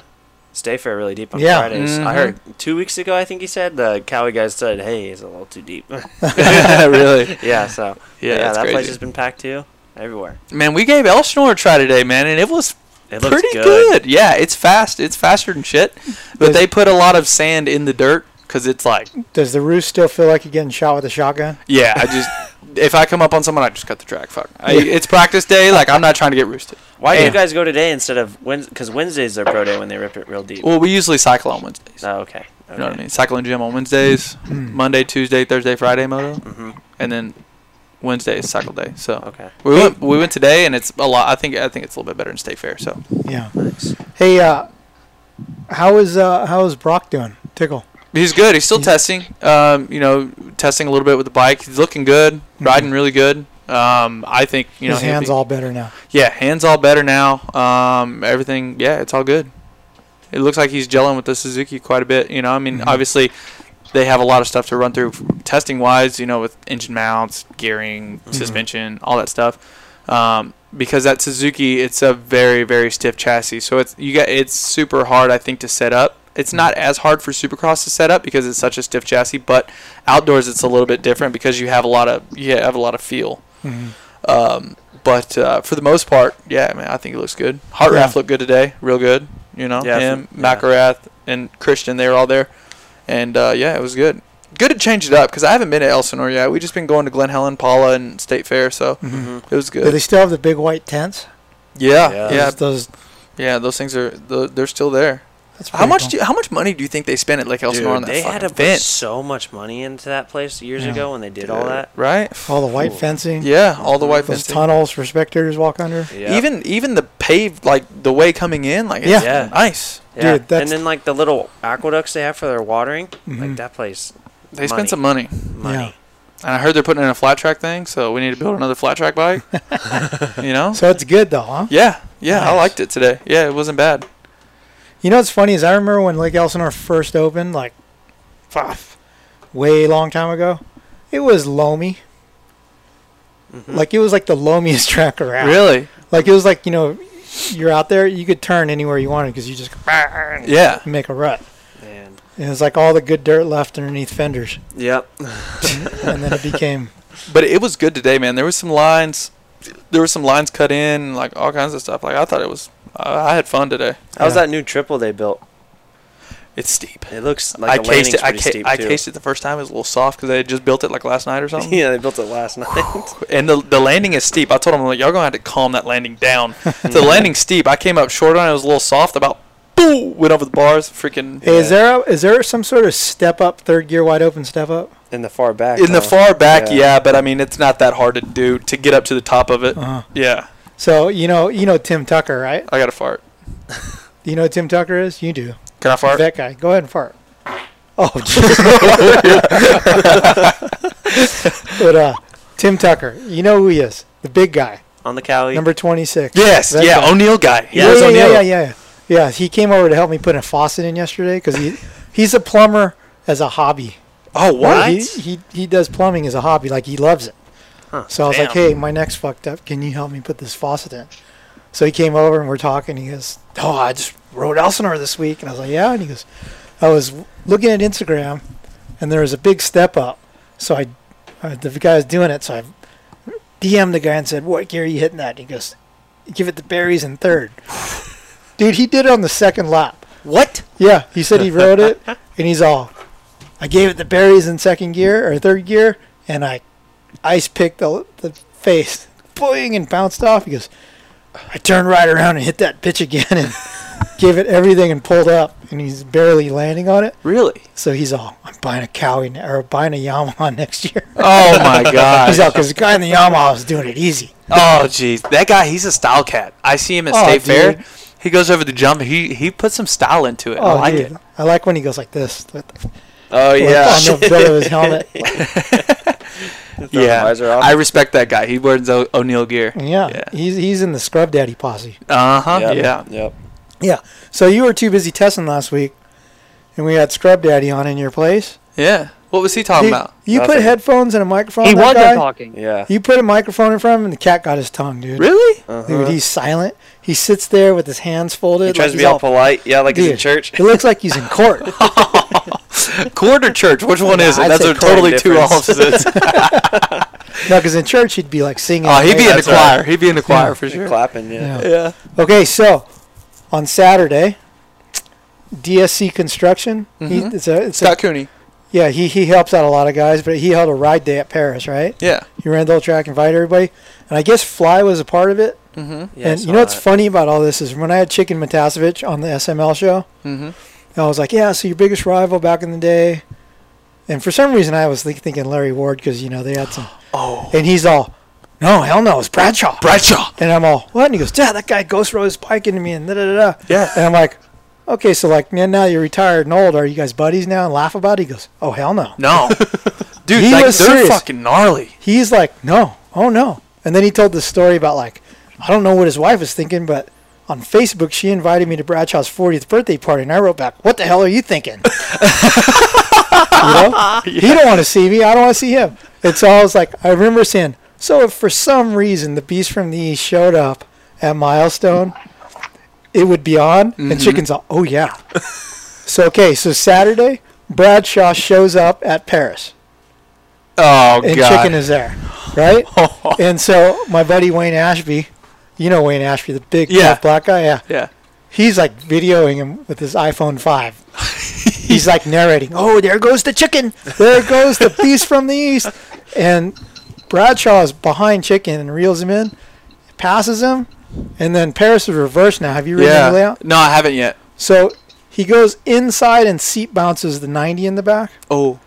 State Fair really deep on Yeah. Fridays. I Mhm. heard two weeks ago, I think he said the Kawi guys said, "Hey, it's a little too deep." really? yeah, so Yeah, yeah, that's that place has been packed too, everywhere. Man, we gave Elsinore a try today, man, and it was It pretty good. good. Yeah, it's fast. It's faster than shit. But Does- they put a lot of sand in the dirt because it's like, Does the roost still feel like you're getting shot with a shotgun? yeah, I just if I come up on someone, I just cut the track. Fuck. I, it's practice day. Like I'm not trying to get roosted. Why do Yeah. you guys go today instead of Wednesday? Because Wednesday's their pro day when they rip it real deep. Well, we usually cycle on Wednesdays. oh, okay. You know what I mean? Cycle and gym on Wednesdays, Monday, Tuesday, Thursday, Friday moto, Mm-hmm. and then Wednesday is cycle day. So Okay. we went we went today, and it's a lot. I think I think it's a little bit better than State Fair. So Yeah. Nice. Hey, uh, how is uh, how is Broc doing? Tickle. He's good. He's still testing. Um, you know, testing a little bit with the bike. He's looking good, riding really good. Um, I think you know His he'll hands be- all better now. Yeah, hands all better now. Um, everything. Yeah, it's all good. It looks like he's gelling with the Suzuki quite a bit. You know, I mean, Mhm. obviously, they have a lot of stuff to run through testing wise. You know, with engine mounts, gearing, suspension, all that stuff. Um, because that Suzuki, it's a very very stiff chassis, so it's you got it's super hard I think to set up. It's not as hard for Supercross to set up because it's such a stiff chassis, but outdoors it's a little bit different because you have a lot of you have a lot of feel. Mhm. Um, but uh, for the most part, yeah, man, I think it looks good. Heart Yeah. Looked good today, real good. You know, Yeah, him, yeah. McElrath, and Christian, they were all there, and uh, yeah, it was good. Good to change it up because I haven't been to Elsinore yet. We've just been going to Glen Helen, Pala, and State Fair, so Mm-hmm. it was good. Do they still have the big white tents? Yeah, Yeah. yeah, Those, those yeah. Those things are they're still there. That's How much cool. do you, how much money do you think they spent at Lake Elsinore on that they had to put so much money into that place years Yeah. ago when they did all that. right? all the white Cool. fencing? Yeah, all the white Those fencing. tunnels for spectators walk under. Yeah. Even even the paved like the way coming in, like it's Yeah. Yeah. nice. yeah. Dude, that's- and then like the little aqueducts they have for their watering, Mhm. like that place, They Money. spent some money. money. And I heard they're putting in a flat track thing, so we need to build another flat track bike. you know? So it's good though, huh? Yeah, yeah, I liked it today. Yeah, it wasn't bad. You know what's funny is I remember when Lake Elsinore first opened, like, fuck, way long time ago. It was loamy. Mhm. Like it was like the loamiest track around. Really? Like it was like you know, you're out there, you could turn anywhere you wanted because you just Yeah. make a rut. Man. And it was like all the good dirt left underneath fenders, Yep. and then it became But it was good today, man. There was some lines. There were some lines cut in, like all kinds of stuff. Like I thought it was. I I had fun today. How's Yeah. that new triple they built? It's steep. It looks I like the cased it. I, ca- steep I too. cased it the first time. It was a little soft because they had just built it like last night or something. yeah, they built it last night. And the the landing is steep. I told them like y'all gonna have to calm that landing down. so the landing's steep. I came up short on it. It was a little soft. About boom went over the bars. Freaking Hey, is there a, is there some sort of step up third gear wide open step up? in the far back. in the far back. Yeah. Yeah. but I mean it's not that hard to do to get up to the top of it. Uh-huh. Yeah, So you know you know Tim Tucker, right? I got to fart. Do you know who Tim Tucker is? You do. Can I fart? That guy. Go ahead and fart. Oh, jeez. but uh, Tim Tucker, you know who he is? The big guy, on the Kawi. number twenty-six. Yes, That yeah, guy. O'Neill guy. Yeah, Yeah, yeah, yeah, yeah, yeah. Yeah, he came over to help me put a faucet in yesterday because he he's a plumber as a hobby. Oh, what? Right? He, he he does plumbing as a hobby, like he loves it. Huh, So I was like, "Hey, my neck's fucked up. Can you help me put this faucet in?" So he came over and we're talking. He goes, "Oh, I just rode Elsinore this week," and I was like, "Yeah." And he goes, "I was looking at Instagram, and there was a big step up. So I, uh, the guy was doing it. So I DM'd the guy and said, "What gear are you hitting that?" And he goes, "Give it the berries in third. Dude, he did it on the second lap. What? Yeah, he said he rode it, and he's all, I gave it the berries in second gear or third gear, and I ice picked the, the face, boing, and bounced off. He goes, I turned right around and hit that pitch again and gave it everything and pulled up, and he's barely landing on it. Really? So he's all, I'm buying a Kawi or buying a Yamaha next year. Oh my god. he's all because the guy in the Yamaha is doing it easy. Oh jeez, that guy, he's a style cat. I see him at Oh, State Fair. dude. He goes over the jump. He he puts some style into it. I Oh, like dude. it. I like when he goes like this. Oh yeah. on the bill of his helmet. Yeah, visor off. I respect that guy. He wears o- O'Neill gear. Yeah, Yeah. he's he's in the Scrub Daddy posse. Uh huh. Yep, Yeah. Yep. Yeah. So you were too busy testing last week, and we had Scrub Daddy on in your place. Yeah. What was he talking You- about? You put headphones and a microphone. He wasn't guy. talking. Yeah. You put a microphone in front of him, and the cat got his tongue, dude. Really? Uh-huh. Dude, he's silent. He sits there with his hands folded. He tries like to be he's all polite. Yeah, like he's in church. It looks like he's in court. Court or church? Which one is it? I'd That's a court. totally two Difference. opposites. no, because in church he'd be like singing. oh, he'd be in the choir. right. He'd be in the choir Yeah. for sure. Clapping. Yeah. Yeah. Yeah. Okay, so on Saturday, DSC Construction. He, Mhm. it's a, it's a, Scott Cooney. yeah, he he helps out a lot of guys, but he held a ride day at Perris, right? Yeah. He ran the whole track, invited everybody, and I guess Fly was a part of it. Mm-hmm. Yeah, and you know what's that. funny about all this is when I had Chicken Matiasevich on the SML show, Mm-hmm. I was like, yeah, so your biggest rival back in the day. And for some reason, I was think, thinking Larry Ward because, you know, they had some. Oh. And he's all, no, hell no, it's Bradshaw. Bradshaw. And I'm all, what? And he goes, yeah, that guy ghost rode his bike into me and da da da. da." Yeah. And I'm like, okay, so like, man, now you're retired and old. Are you guys buddies now and laugh about it? He goes, oh, hell no. No. Dude, He like, was they're serious. fucking gnarly. He's like, no, oh no. And then he told the story about like, I don't know what his wife was thinking, but on Facebook she invited me to Bradshaw's 40th birthday party, and I wrote back, "What the hell are you thinking?" you know, he don't want to see me, I don't want to see him. And so I was like, I remember saying, so if for some reason the Beast from the East showed up at Milestone, it would be on, and mm-hmm. Chicken's all, oh yeah. so okay, so Saturday, Bradshaw shows up at Perris Oh, and God. chicken is there, right? and so my buddy Wayne Ashby, you know Wayne Ashby, the big Yeah. black guy, yeah. yeah. He's like videoing him with his iPhone five. He's like narrating, "Oh, there goes the chicken. There goes the beast from the east." And Bradshaw is behind chicken and reels him in, passes him, and then Perris is reversed now. Have you read the layout? Yeah. No, I haven't yet. So he goes inside and seat bounces the 90 in the back. Oh.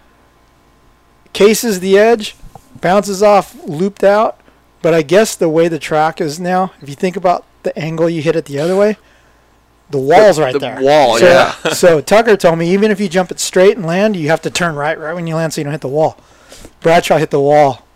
cases the edge, bounces off, looped out. But I guess the way the track is now, if you think about the angle you hit it the other way, the wall's right the there. wall, so, yeah. so Tucker told me even if you jump it straight and land, you have to turn right right when you land so you don't hit the wall. Bradshaw hit the wall.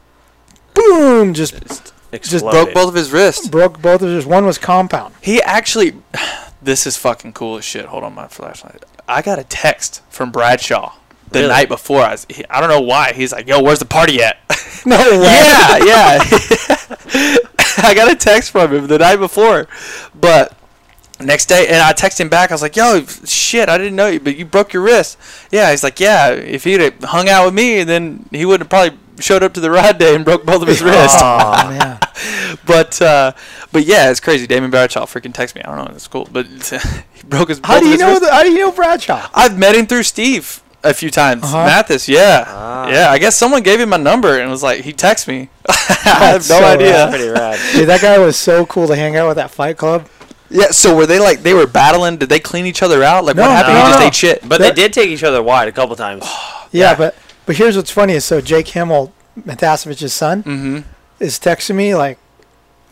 Boom! Just Just Just broke both of his wrists. broke both of his. One was compound. He actually, this is fucking cool as shit. Hold on, my flashlight. I got a text from Bradshaw the Really? night before. I, was, he, I don't know why. He's like, "Yo, where's the party at?" No way. yeah, yeah. I got a text from him the night before, but next day, and I texted him back. I was like, "Yo, shit, I didn't know you, but you broke your wrist." Yeah, he's like, "Yeah, if he'd have hung out with me, then he would have probably showed up to the ride day and broke both of his wrists." Oh man. but uh, but yeah, it's crazy. Damon Bradshaw freaking texted me. I don't know, it's cool, but he broke his. How do you know? The, how do you know Bradshaw? I've met him through Steve a few times. Uh-huh. Mathis, yeah, Ah. yeah. I guess someone gave him my number and was like, he texted me. I have no so idea. rad. Pretty rad. Dude, that guy was so cool to hang out with at Fight Club. Yeah. So were they like they were battling? Did they clean each other out? Like No, what happened? no, he just no. ate shit. But That- they did take each other wide a couple times. Yeah, Yeah. but but here's what's funny is so Jake Himmel, Matiasevich's son, Mm-hmm. is texting me like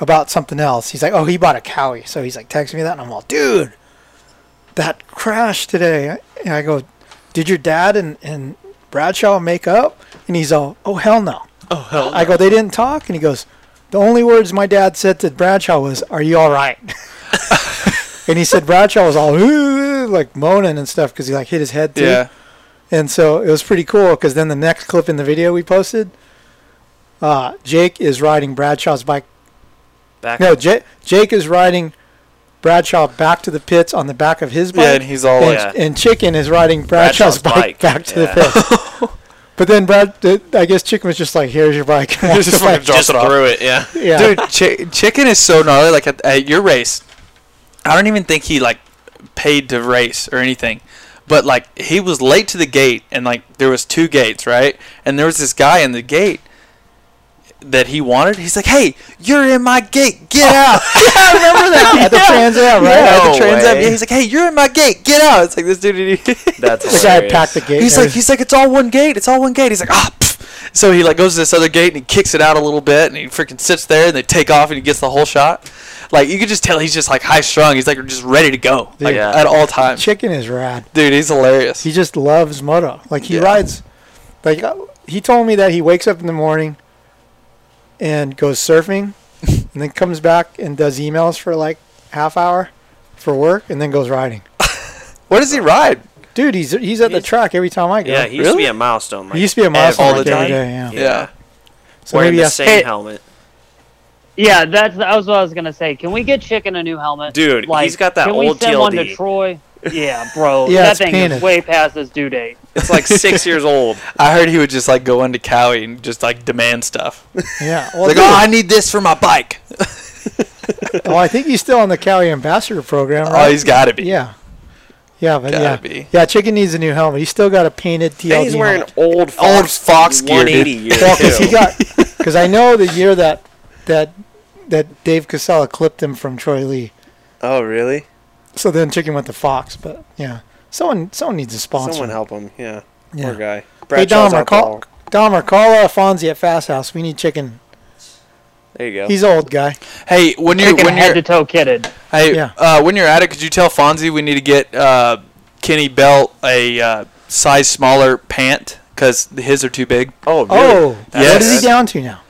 about something else. He's like, "Oh, he bought a Kawi," so he's like texting me that, and I'm all, "Dude, that crash today." And I go, "Did your dad and and Bradshaw make up?" And he's all, "Oh hell no." Oh hell. I go, "They didn't talk," and he goes, "The only words my dad said to Bradshaw was, "Are you all right?" and he said Bradshaw was all like moaning and stuff because he like hit his head too. Yeah. And so it was pretty cool because then the next clip in the video we posted, uh, Jake is riding Bradshaw's bike. Back. No, J- Jake is riding Bradshaw back to the pits on the back of his bike. Yeah, and he's all and, like, Yeah. and Chicken is riding Bradshaw's, Bradshaw's bike, bike, back to yeah. the pits. but then Brad, I guess Chicken was just like, "Here's your bike." and Just away. fucking dropped Just it off. threw it. Yeah. yeah. Dude, chi- chicken is so gnarly. Like at, at your race, I don't even think he like paid to race or anything. But like he was late to the gate, and like there was two gates, right? And there was this guy in the gate. That he wanted. He's like, "Hey, you're in my gate. Get out." yeah, I remember that at the Trans Am, right? Yeah, No at the Trans Am. Yeah, he's like, "Hey, you're in my gate. Get out." It's like this dude. That's The guy packed the gate. he's like, he's like, "It's all one gate. It's all one gate." He's like, "Ah." pff." So he like goes to this other gate and he kicks it out a little bit and he freaking sits there and they take off and he gets the whole shot. Like you could just tell he's just like high strung. He's like just ready to go like Yeah. at all times. Chicken is rad. Dude, he's hilarious. He just loves moto. Like he rides. Like uh, he told me that he wakes up in the morning and goes surfing, and then comes back and does emails for like half hour for work, and then goes riding. What does he ride? Dude, he's he's at the track every time I go. Yeah, he used to be a milestone. Like, he used to be a milestone all the like time? day. Yeah. Yeah. So wearing maybe the that's same Hey- helmet. Yeah, that's that was what I was gonna say. Can we get Chicken a new helmet, Dude, Like, he's got that can we old send one to Troy? Yeah, bro. Yeah, that it's thing painted. is way past its due date. It's like six years old. I heard he would just like go into Cowie and just like demand stuff. yeah. Well, like, dude, oh, I need this for my bike. oh, I think he's still on the Cali Ambassador program, oh, right? Oh, he's got to be. Yeah. Yeah, but yeah, be. yeah. Chicken needs a new helmet. He's still got a painted TLD. And he's wearing helmet. old Fox, Old Fox gear, dude. 180 year Well, because he got because I know the year that that that Dave Casella clipped him from Troy Lee. Oh, really? So then Chicken went to Fox, but yeah, someone someone needs a sponsor. Someone help him. Yeah. Yeah. Poor guy. Hey Bradshaw's Dahmer, call there. Dahmer, call uh, Fonzie at Fasthouse. We need Chicken. There you go. He's an old guy. Hey, when you Chicken when head you're to toe kitted. hey Yeah. uh, when you're at it, could you tell Fonzie we need to get uh, Kenny Belt a uh, size smaller pant because his are too big. oh, really? Oh, what Yes. is he down to now?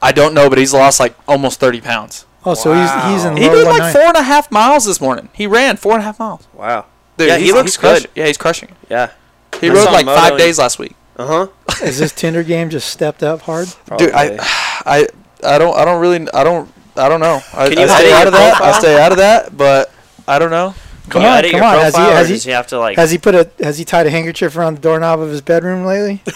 I don't know, but he's lost like almost thirty pounds. Oh, so he's he's in the He did like 190. four and a half miles this morning. He ran four and a half miles. Wow. Dude, yeah, he he's- looks he's crushing- good. Yeah, he's crushing. it. Yeah. He I rode like him five days last week. Uh huh. Is this Tinder game just stepped up hard? Dude, I, I, I don't, I don't really, I don't, I don't know. I, Can I you stay out of that. I profile? stay out of that, but I don't know. Come you on, come on. Has he has he he have to like? has he put a has he tied a handkerchief around the doorknob of his bedroom lately?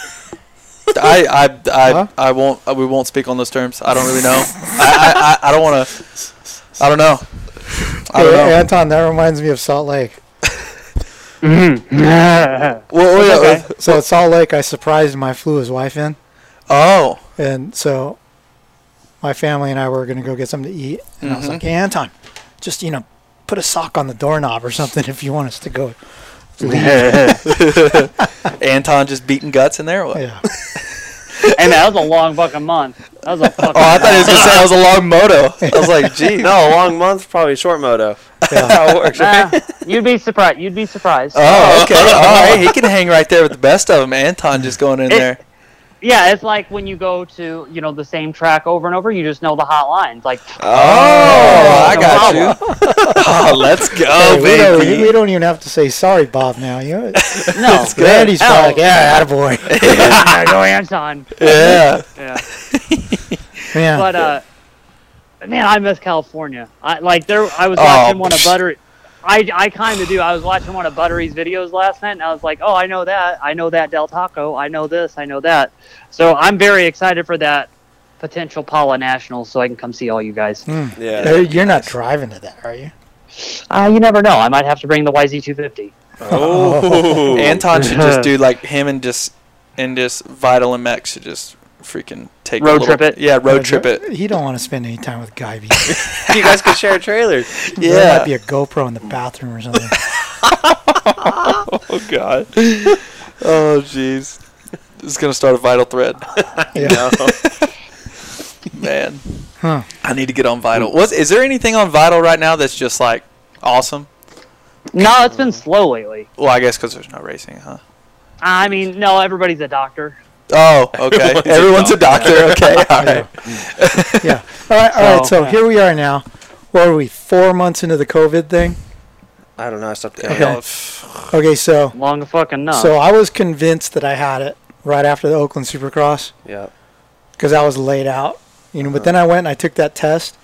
I, I, I, Huh? I won't. Uh, we won't speak on those terms. I don't really know. I, I, I, I don't want to. I don't know. I don't Hey, know. Anton, that reminds me of Salt Lake. Well, well, yeah, Okay. So at Salt Lake, I surprised him. I flew his wife in, Oh, and so my family and I were going to go get something to eat. And I was like, mm-hmm. "Hey, Anton, just you know, put a sock on the doorknob or something if you want us to go." Anton just beating guts in there. What? Yeah. Hey man, that was a long fucking month. That was a fucking. Oh, I thought he was gonna say that was a long moto. I was like, gee. no, a long month, probably a short moto. Yeah. That's how it works, right? Nah, you'd be surprised. You'd be surprised. Oh, okay. All right. He can hang right there with the best of them. Anton just going in It- there. Yeah, it's like when you go to you know the same track over and over. You just know the hot lines. Like, Oh, I no got problem. you. Oh, let's go, Hey, we, don't, baby. we don't even have to say sorry, Bob. Now you. Know, no, it's good. He's probably Hell. like, "Yeah, attaboy." yeah, go Anton. Yeah. Yeah. Yeah. But uh, man, I miss California. I like there. I was Oh, watching one of psh. Butter. I I kind of do. I was watching one of Buttery's videos last night, and I was like, oh, I know that. I know that Del Taco. I know this. I know that. So I'm very excited for that potential Pala National, so I can come see all you guys. Hmm. Yeah. Uh, You're not driving to that, are you? Uh, you never know. I might have to bring the YZ250. Oh. Anton should just do like him and just and just Vital and Mech should just freaking take a Road little- trip it? Yeah, road trip it. He don't want to spend any time with Guy B. you guys could share a trailer. There Yeah. might be a GoPro in the bathroom or something. Oh God. oh jeez. This is gonna start a Vital thread. Yeah. Man. Huh. I need to get on Vital. Was is there anything on Vital right now that's just like awesome? No, it's been slow lately. Well, I guess because there's no racing, huh? I mean, no, everybody's a doctor. Oh, okay. Everyone's a Everyone's a doctor. Okay, all Yeah. yeah. All right. All right. So, So yeah. here we are now. What are we? Four months into the COVID thing. I don't know. I stopped Okay. counting. Okay. So Long fucking no. so I was convinced that I had it right after the Oakland Supercross Yeah. because I was laid out. You know. But uh-huh. then I went and I took that test.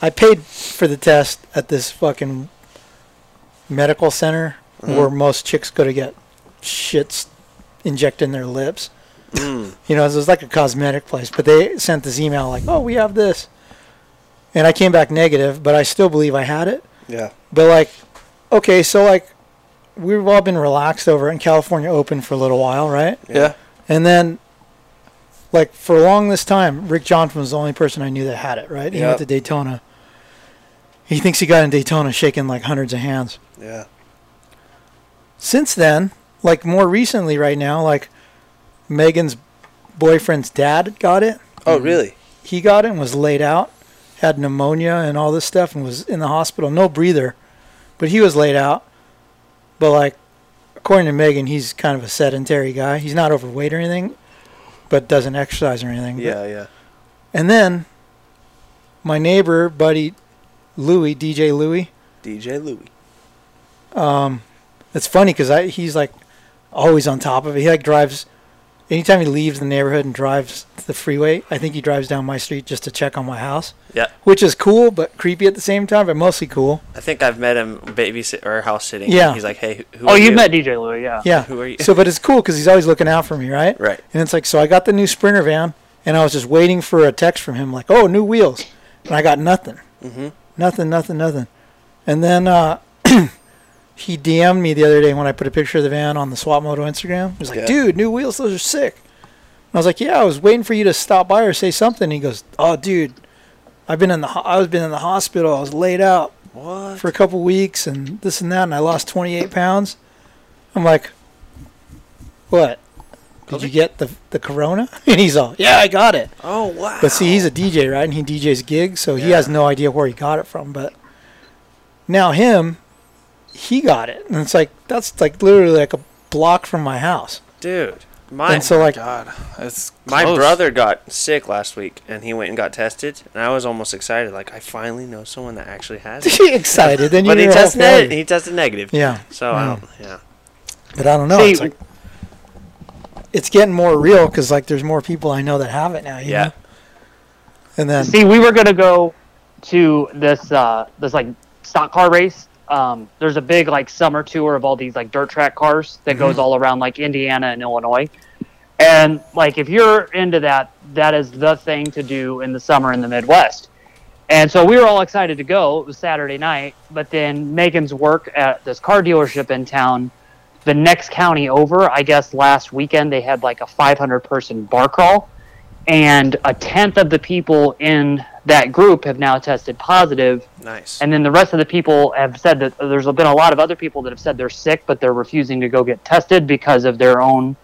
I paid for the test at this fucking medical center uh-huh. where most chicks go to get shits injected in their lips. Mm. You know, it was like a cosmetic place, but they sent this email like, "Oh, we have this," and I came back negative, but I still believe I had it. Yeah. But like, okay, so like, we've all been relaxed over it, and California open for a little while, right? Yeah. And then like for a long this time, Rick Johnson was the only person I knew that had it. Right? He Yep. went to Daytona. He thinks he got in Daytona shaking like hundreds of hands. Yeah. Since then, like more recently, right now, like Megan's boyfriend's dad got it. Oh, really? He got it and was laid out, had pneumonia and all this stuff, and was in the hospital. No breather, but he was laid out. But like, according to Megan, he's kind of a sedentary guy. He's not overweight or anything, but doesn't exercise or anything. But- Yeah, yeah. and then my neighbor, buddy Louie, DJ Louie, DJ Louie. um, it's funny because I he's like always on top of it. He like drives anytime he leaves the neighborhood and drives the freeway. I think he drives down my street just to check on my house. Yeah. which is cool but creepy at the same time, but mostly cool. I think I've met him babysit or house sitting. Yeah. He's like, hey, who Oh, are you've you? met DJ Louie, yeah. Yeah. Who are you? So, but it's cool because he's always looking out for me, right? Right. And it's like, so I got the new Sprinter van, and I was just waiting for a text from him, like, "Oh, new wheels," and I got nothing. Mhm. Nothing, nothing, nothing. And then uh, he DM'd me the other day when I put a picture of the van on the Swap Moto Instagram. He was like, Yeah. "Dude, new wheels, those are sick." And I was like, "Yeah, I was waiting for you to stop by or say something." He goes, "Oh, dude, I've been in the ho- I was been in the hospital. I was laid out What? for a couple weeks and this and that, and I lost 28 pounds." I'm like, "What? Did you get the the corona?" And he's all, "Yeah, I got it." Oh, wow. But see, he's a DJ, right? And he DJs gigs, so he has no idea where he got it from. But now him, he got it, and it's like that's like literally like a block from my house. Dude. My, and so like, God, it's my close. brother got sick last week and he went and got tested. And I was almost excited. Like, I finally know someone that actually has it. excited. Then you but he tested, family. he tested negative. Yeah. So, I Yeah. don't, yeah. But I don't know. See, it's like it's getting more real because like there's more people I know that have it now. You Yeah. Know? And then See, we were gonna go to this uh, this like stock car race. Um, there's a big like summer tour of all these like dirt track cars that goes all around like Indiana and Illinois. And like if you're into that, that is the thing to do in the summer in the Midwest. And so we were all excited to go. It was Saturday night, but then Megan's work at this car dealership in town, the next county over, I guess last weekend they had like a 500 person bar crawl and a tenth of the people in that group have now tested positive Nice. and then the rest of the people have said that there's been a lot of other people that have said they're sick but they're refusing to go get tested because of their own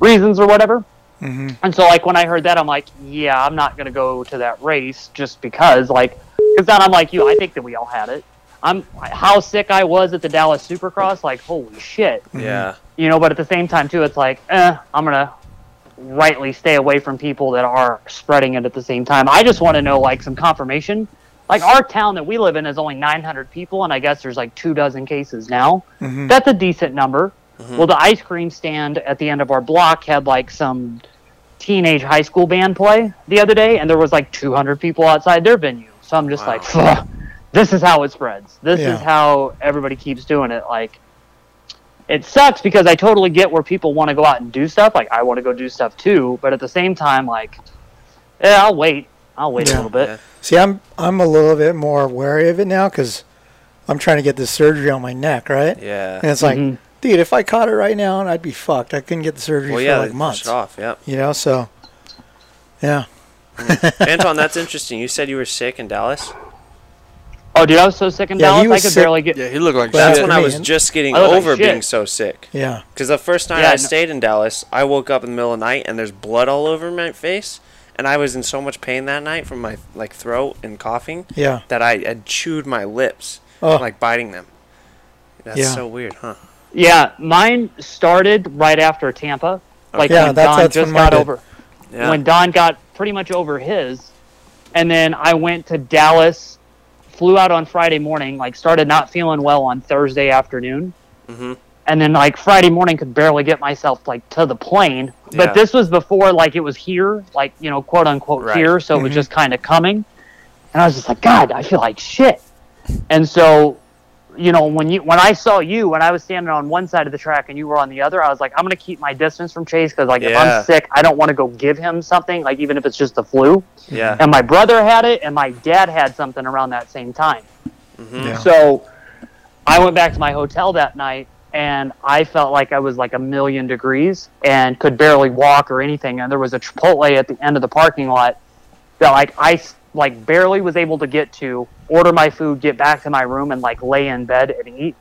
reasons or whatever Mhm. and so like when i heard that i'm like yeah i'm not going to go to that race just because like because then i'm like you i think that we all had it i'm how sick i was at the dallas supercross like holy shit yeah. you know but at the same time too it's like eh, i'm gonna rightly stay away from people that are spreading it at the same time. I just want to know like some confirmation. Like our town that we live in is only 900 people and i guess there's like two dozen cases now. Mhm. that's a decent number. Well the ice cream stand at the end of our block had like some teenage high school band play the other day and there was like 200 people outside their venue. So i'm just Wow. like this is how it spreads. This Yeah. is how everybody keeps doing it. Like it sucks because I totally get where people want to go out and do stuff. Like I want to go do stuff too, but at the same time, like, yeah, I'll wait. I'll wait a little bit. Yeah. see, I'm I'm a little bit more wary of it now because I'm trying to get this surgery on my neck, right? Yeah. And it's like, Mhm. dude, if I caught it right now, I'd be fucked. I couldn't get the surgery Well, for yeah, like months. off. Yep. You know, so yeah. Anton, that's interesting. You said you were sick in Dallas. Oh, dude, I was so sick in Yeah, he Dallas, I could sick. barely get. Yeah, he looked like Well, That's when I was just getting I look like over being so sick. Yeah. Because the first night Yeah, I no- stayed in Dallas, I woke up in the middle of the night and there's blood all over my face, and I was in so much pain that night from my like throat and coughing Yeah. that I had chewed my lips, Oh. like biting them. That's Yeah. so weird, huh? Yeah, mine started right after Tampa. Like Yeah, when that's- Don that's just when mine got did. over. Yeah. When Don got pretty much over his, and then I went to Dallas, flew out on Friday morning. Like started not feeling well on Thursday afternoon. hmm and then like Friday morning could barely get myself like to the plane. But Yeah. this was before like it was here, like you know, quote unquote Right. here, so it Mhm. was just kind of coming. And I was just like, God, I feel like shit. And so, you know, when you when I saw you when I was standing on one side of the track and you were on the other, I was like, I'm gonna keep my distance from Chase because like if I'm sick, I don't want to go give him something, like even if it's just the flu. Yeah. And my brother had it, and my dad had something around that same time. hmm Yeah. So I went back to my hotel that night and I felt like I was like a million degrees and could barely walk or anything. And there was a Chipotle at the end of the parking lot that like I s- like barely was able to get to, order my food, get back to my room, and like lay in bed and eat.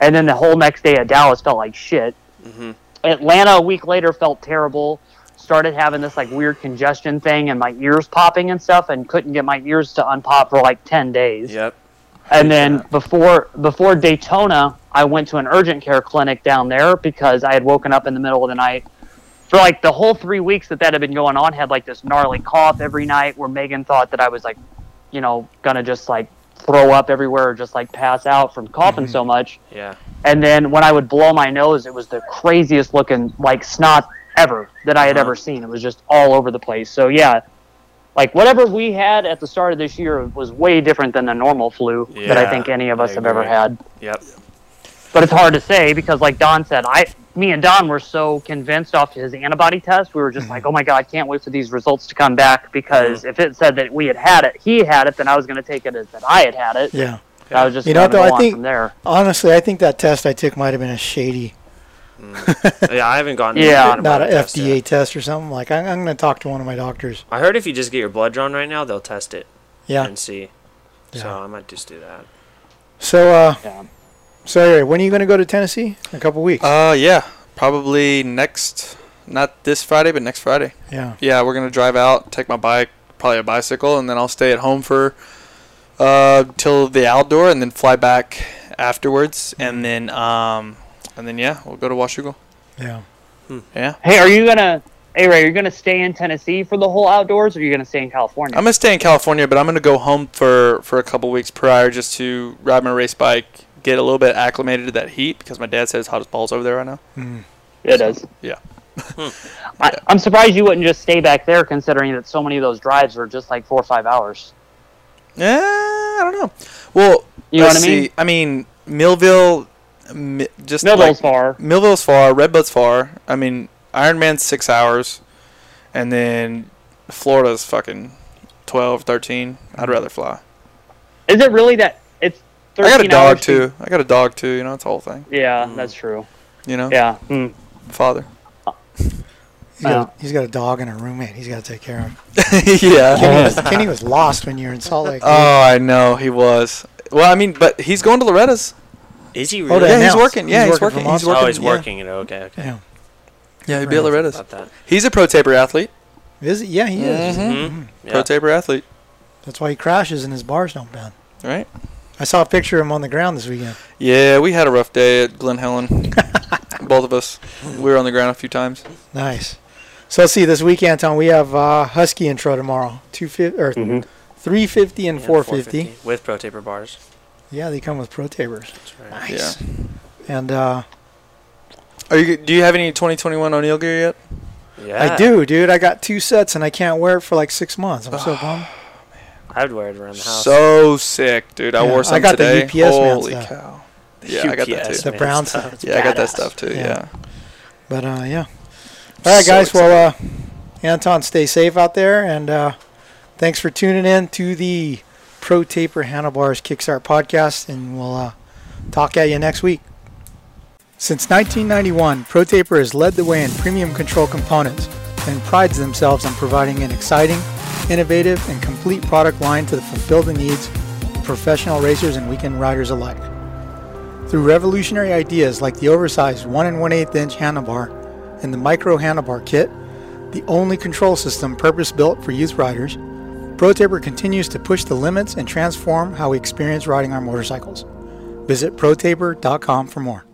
And then the whole next day at Dallas felt like shit. Mm-hmm. Atlanta a week later felt terrible. Started having this like weird congestion thing and my ears popping and stuff, and couldn't get my ears to unpop for like ten days. Yep. And then before before Daytona, I went to an urgent care clinic down there because I had woken up in the middle of the night. For like the whole three weeks that that had been going on, had like this gnarly cough every night, where Megan thought that I was like, you know, gonna just like throw up everywhere or just like pass out from coughing so much. Yeah. And then when I would blow my nose, it was the craziest looking like snot ever that I had Uh-huh. ever seen. It was just all over the place. So yeah, like whatever we had at the start of this year was way different than the normal flu that I think any of us have ever had. Yep. But it's hard to say because, like Don said, I, me and Don were so convinced off his antibody test. We were just like, "Oh my god, I can't wait for these results to come back." Because if it said that we had had it, he had it, then I was going to take it as that I had had it. Yeah. I was just You know going what, to though? I think there. honestly, I think that test I took might have been a shady, yeah, I haven't gotten. Yeah. not by an FDA yet. test or something. Like I'm, I'm going to talk to one of my doctors. I heard if you just get your blood drawn right now, they'll test it Yeah. and see. Yeah. So I might just do that. So, uh, Yeah. So anyway, when are you going to go to Tennessee? In a couple weeks. Uh, yeah, probably next, not this Friday, but next Friday. yeah. Yeah, we're gonna drive out, take my bike, probably a bicycle, and then I'll stay at home for uh till the outdoor, and then fly back afterwards, and then um, and then yeah, we'll go to Washougal. Yeah. Yeah, Hey, are you gonna? Hey Ray, are you gonna stay in Tennessee for the whole outdoors, or are you gonna stay in California? I'm gonna stay in California, but I'm gonna go home for for a couple weeks prior just to ride my race bike, get a little bit acclimated to that heat because my dad says it's hot as balls over there right now. Mm. it is. Yeah. Hmm. I, I'm surprised you wouldn't just stay back there, considering that so many of those drives are just like four or five hours. Yeah, I don't know. Well, You know let's what I mean? see. I mean, Millville, Mi- just Millville's like, far. Millville's far. Redbud's far. I mean, Ironman's six hours, and then Florida's fucking 12, 13. I'd mm-hmm. rather fly. Is it really that? It's. I got a dog hours too. I got a dog too. You know, it's the whole thing. Yeah, that's true. You know, Yeah. Hmm. father. He's got, a, he's got a dog and a roommate. He's got to take care of. Him. yeah. Kenny, was, Kenny was lost when you were in Salt Lake. Oh, I know he was. Well, I mean, but he's going to Loretta's. Is he Oh, really? they Yeah, he's announced. working. Yeah, he's working. for He's working. oh, he's yeah. working it. Okay, okay. Yeah. Yeah, he'd be at Loretta's. About that. He's a pro taper athlete. Is he? Yeah, he is. Mm-hmm. Pro Yeah. taper athlete, That's why he crashes and his bars don't bend. right? I saw a picture of him on the ground this weekend. Yeah, we had a rough day at Glen Helen. Both of us. We were on the ground a few times. Nice. So let's see. This week, Anton, we have uh, Husky intro tomorrow. Two fifty or Mhm. three fifty and Yeah, four fifty. with pro taper bars. Yeah, they come with pro tapers. That's right. Nice. And uh, Are you? Do you have any 2021 O'Neill gear yet? Yeah. I do, dude. I got two sets and I can't wear it for like six months. I'm so bummed. I would wear it around the house. So sick, dude. I Yeah, wore I some got the today. UPS man Holy stuff. cow. The Yeah, I got that too. The brown stuff. stuff. It's Yeah, I got that stuff too. Yeah. Yeah. But uh, yeah. All right, So guys. Well, uh, Anton, stay safe out there, and uh, thanks for tuning in to the Pro Taper Handlebars Kickstart podcast, and we'll uh, talk at you next week. Since 1991, Pro Taper has led the way in premium control components and prides themselves on providing an exciting, innovative, and complete product line to fulfill the needs of professional racers and weekend riders alike. Through revolutionary ideas like the oversized 1 and 1 8 inch handlebar and the micro handlebar kit, the only control system purpose built for youth riders, ProTaper continues to push the limits and transform how we experience riding our motorcycles. Visit protaper.com for more.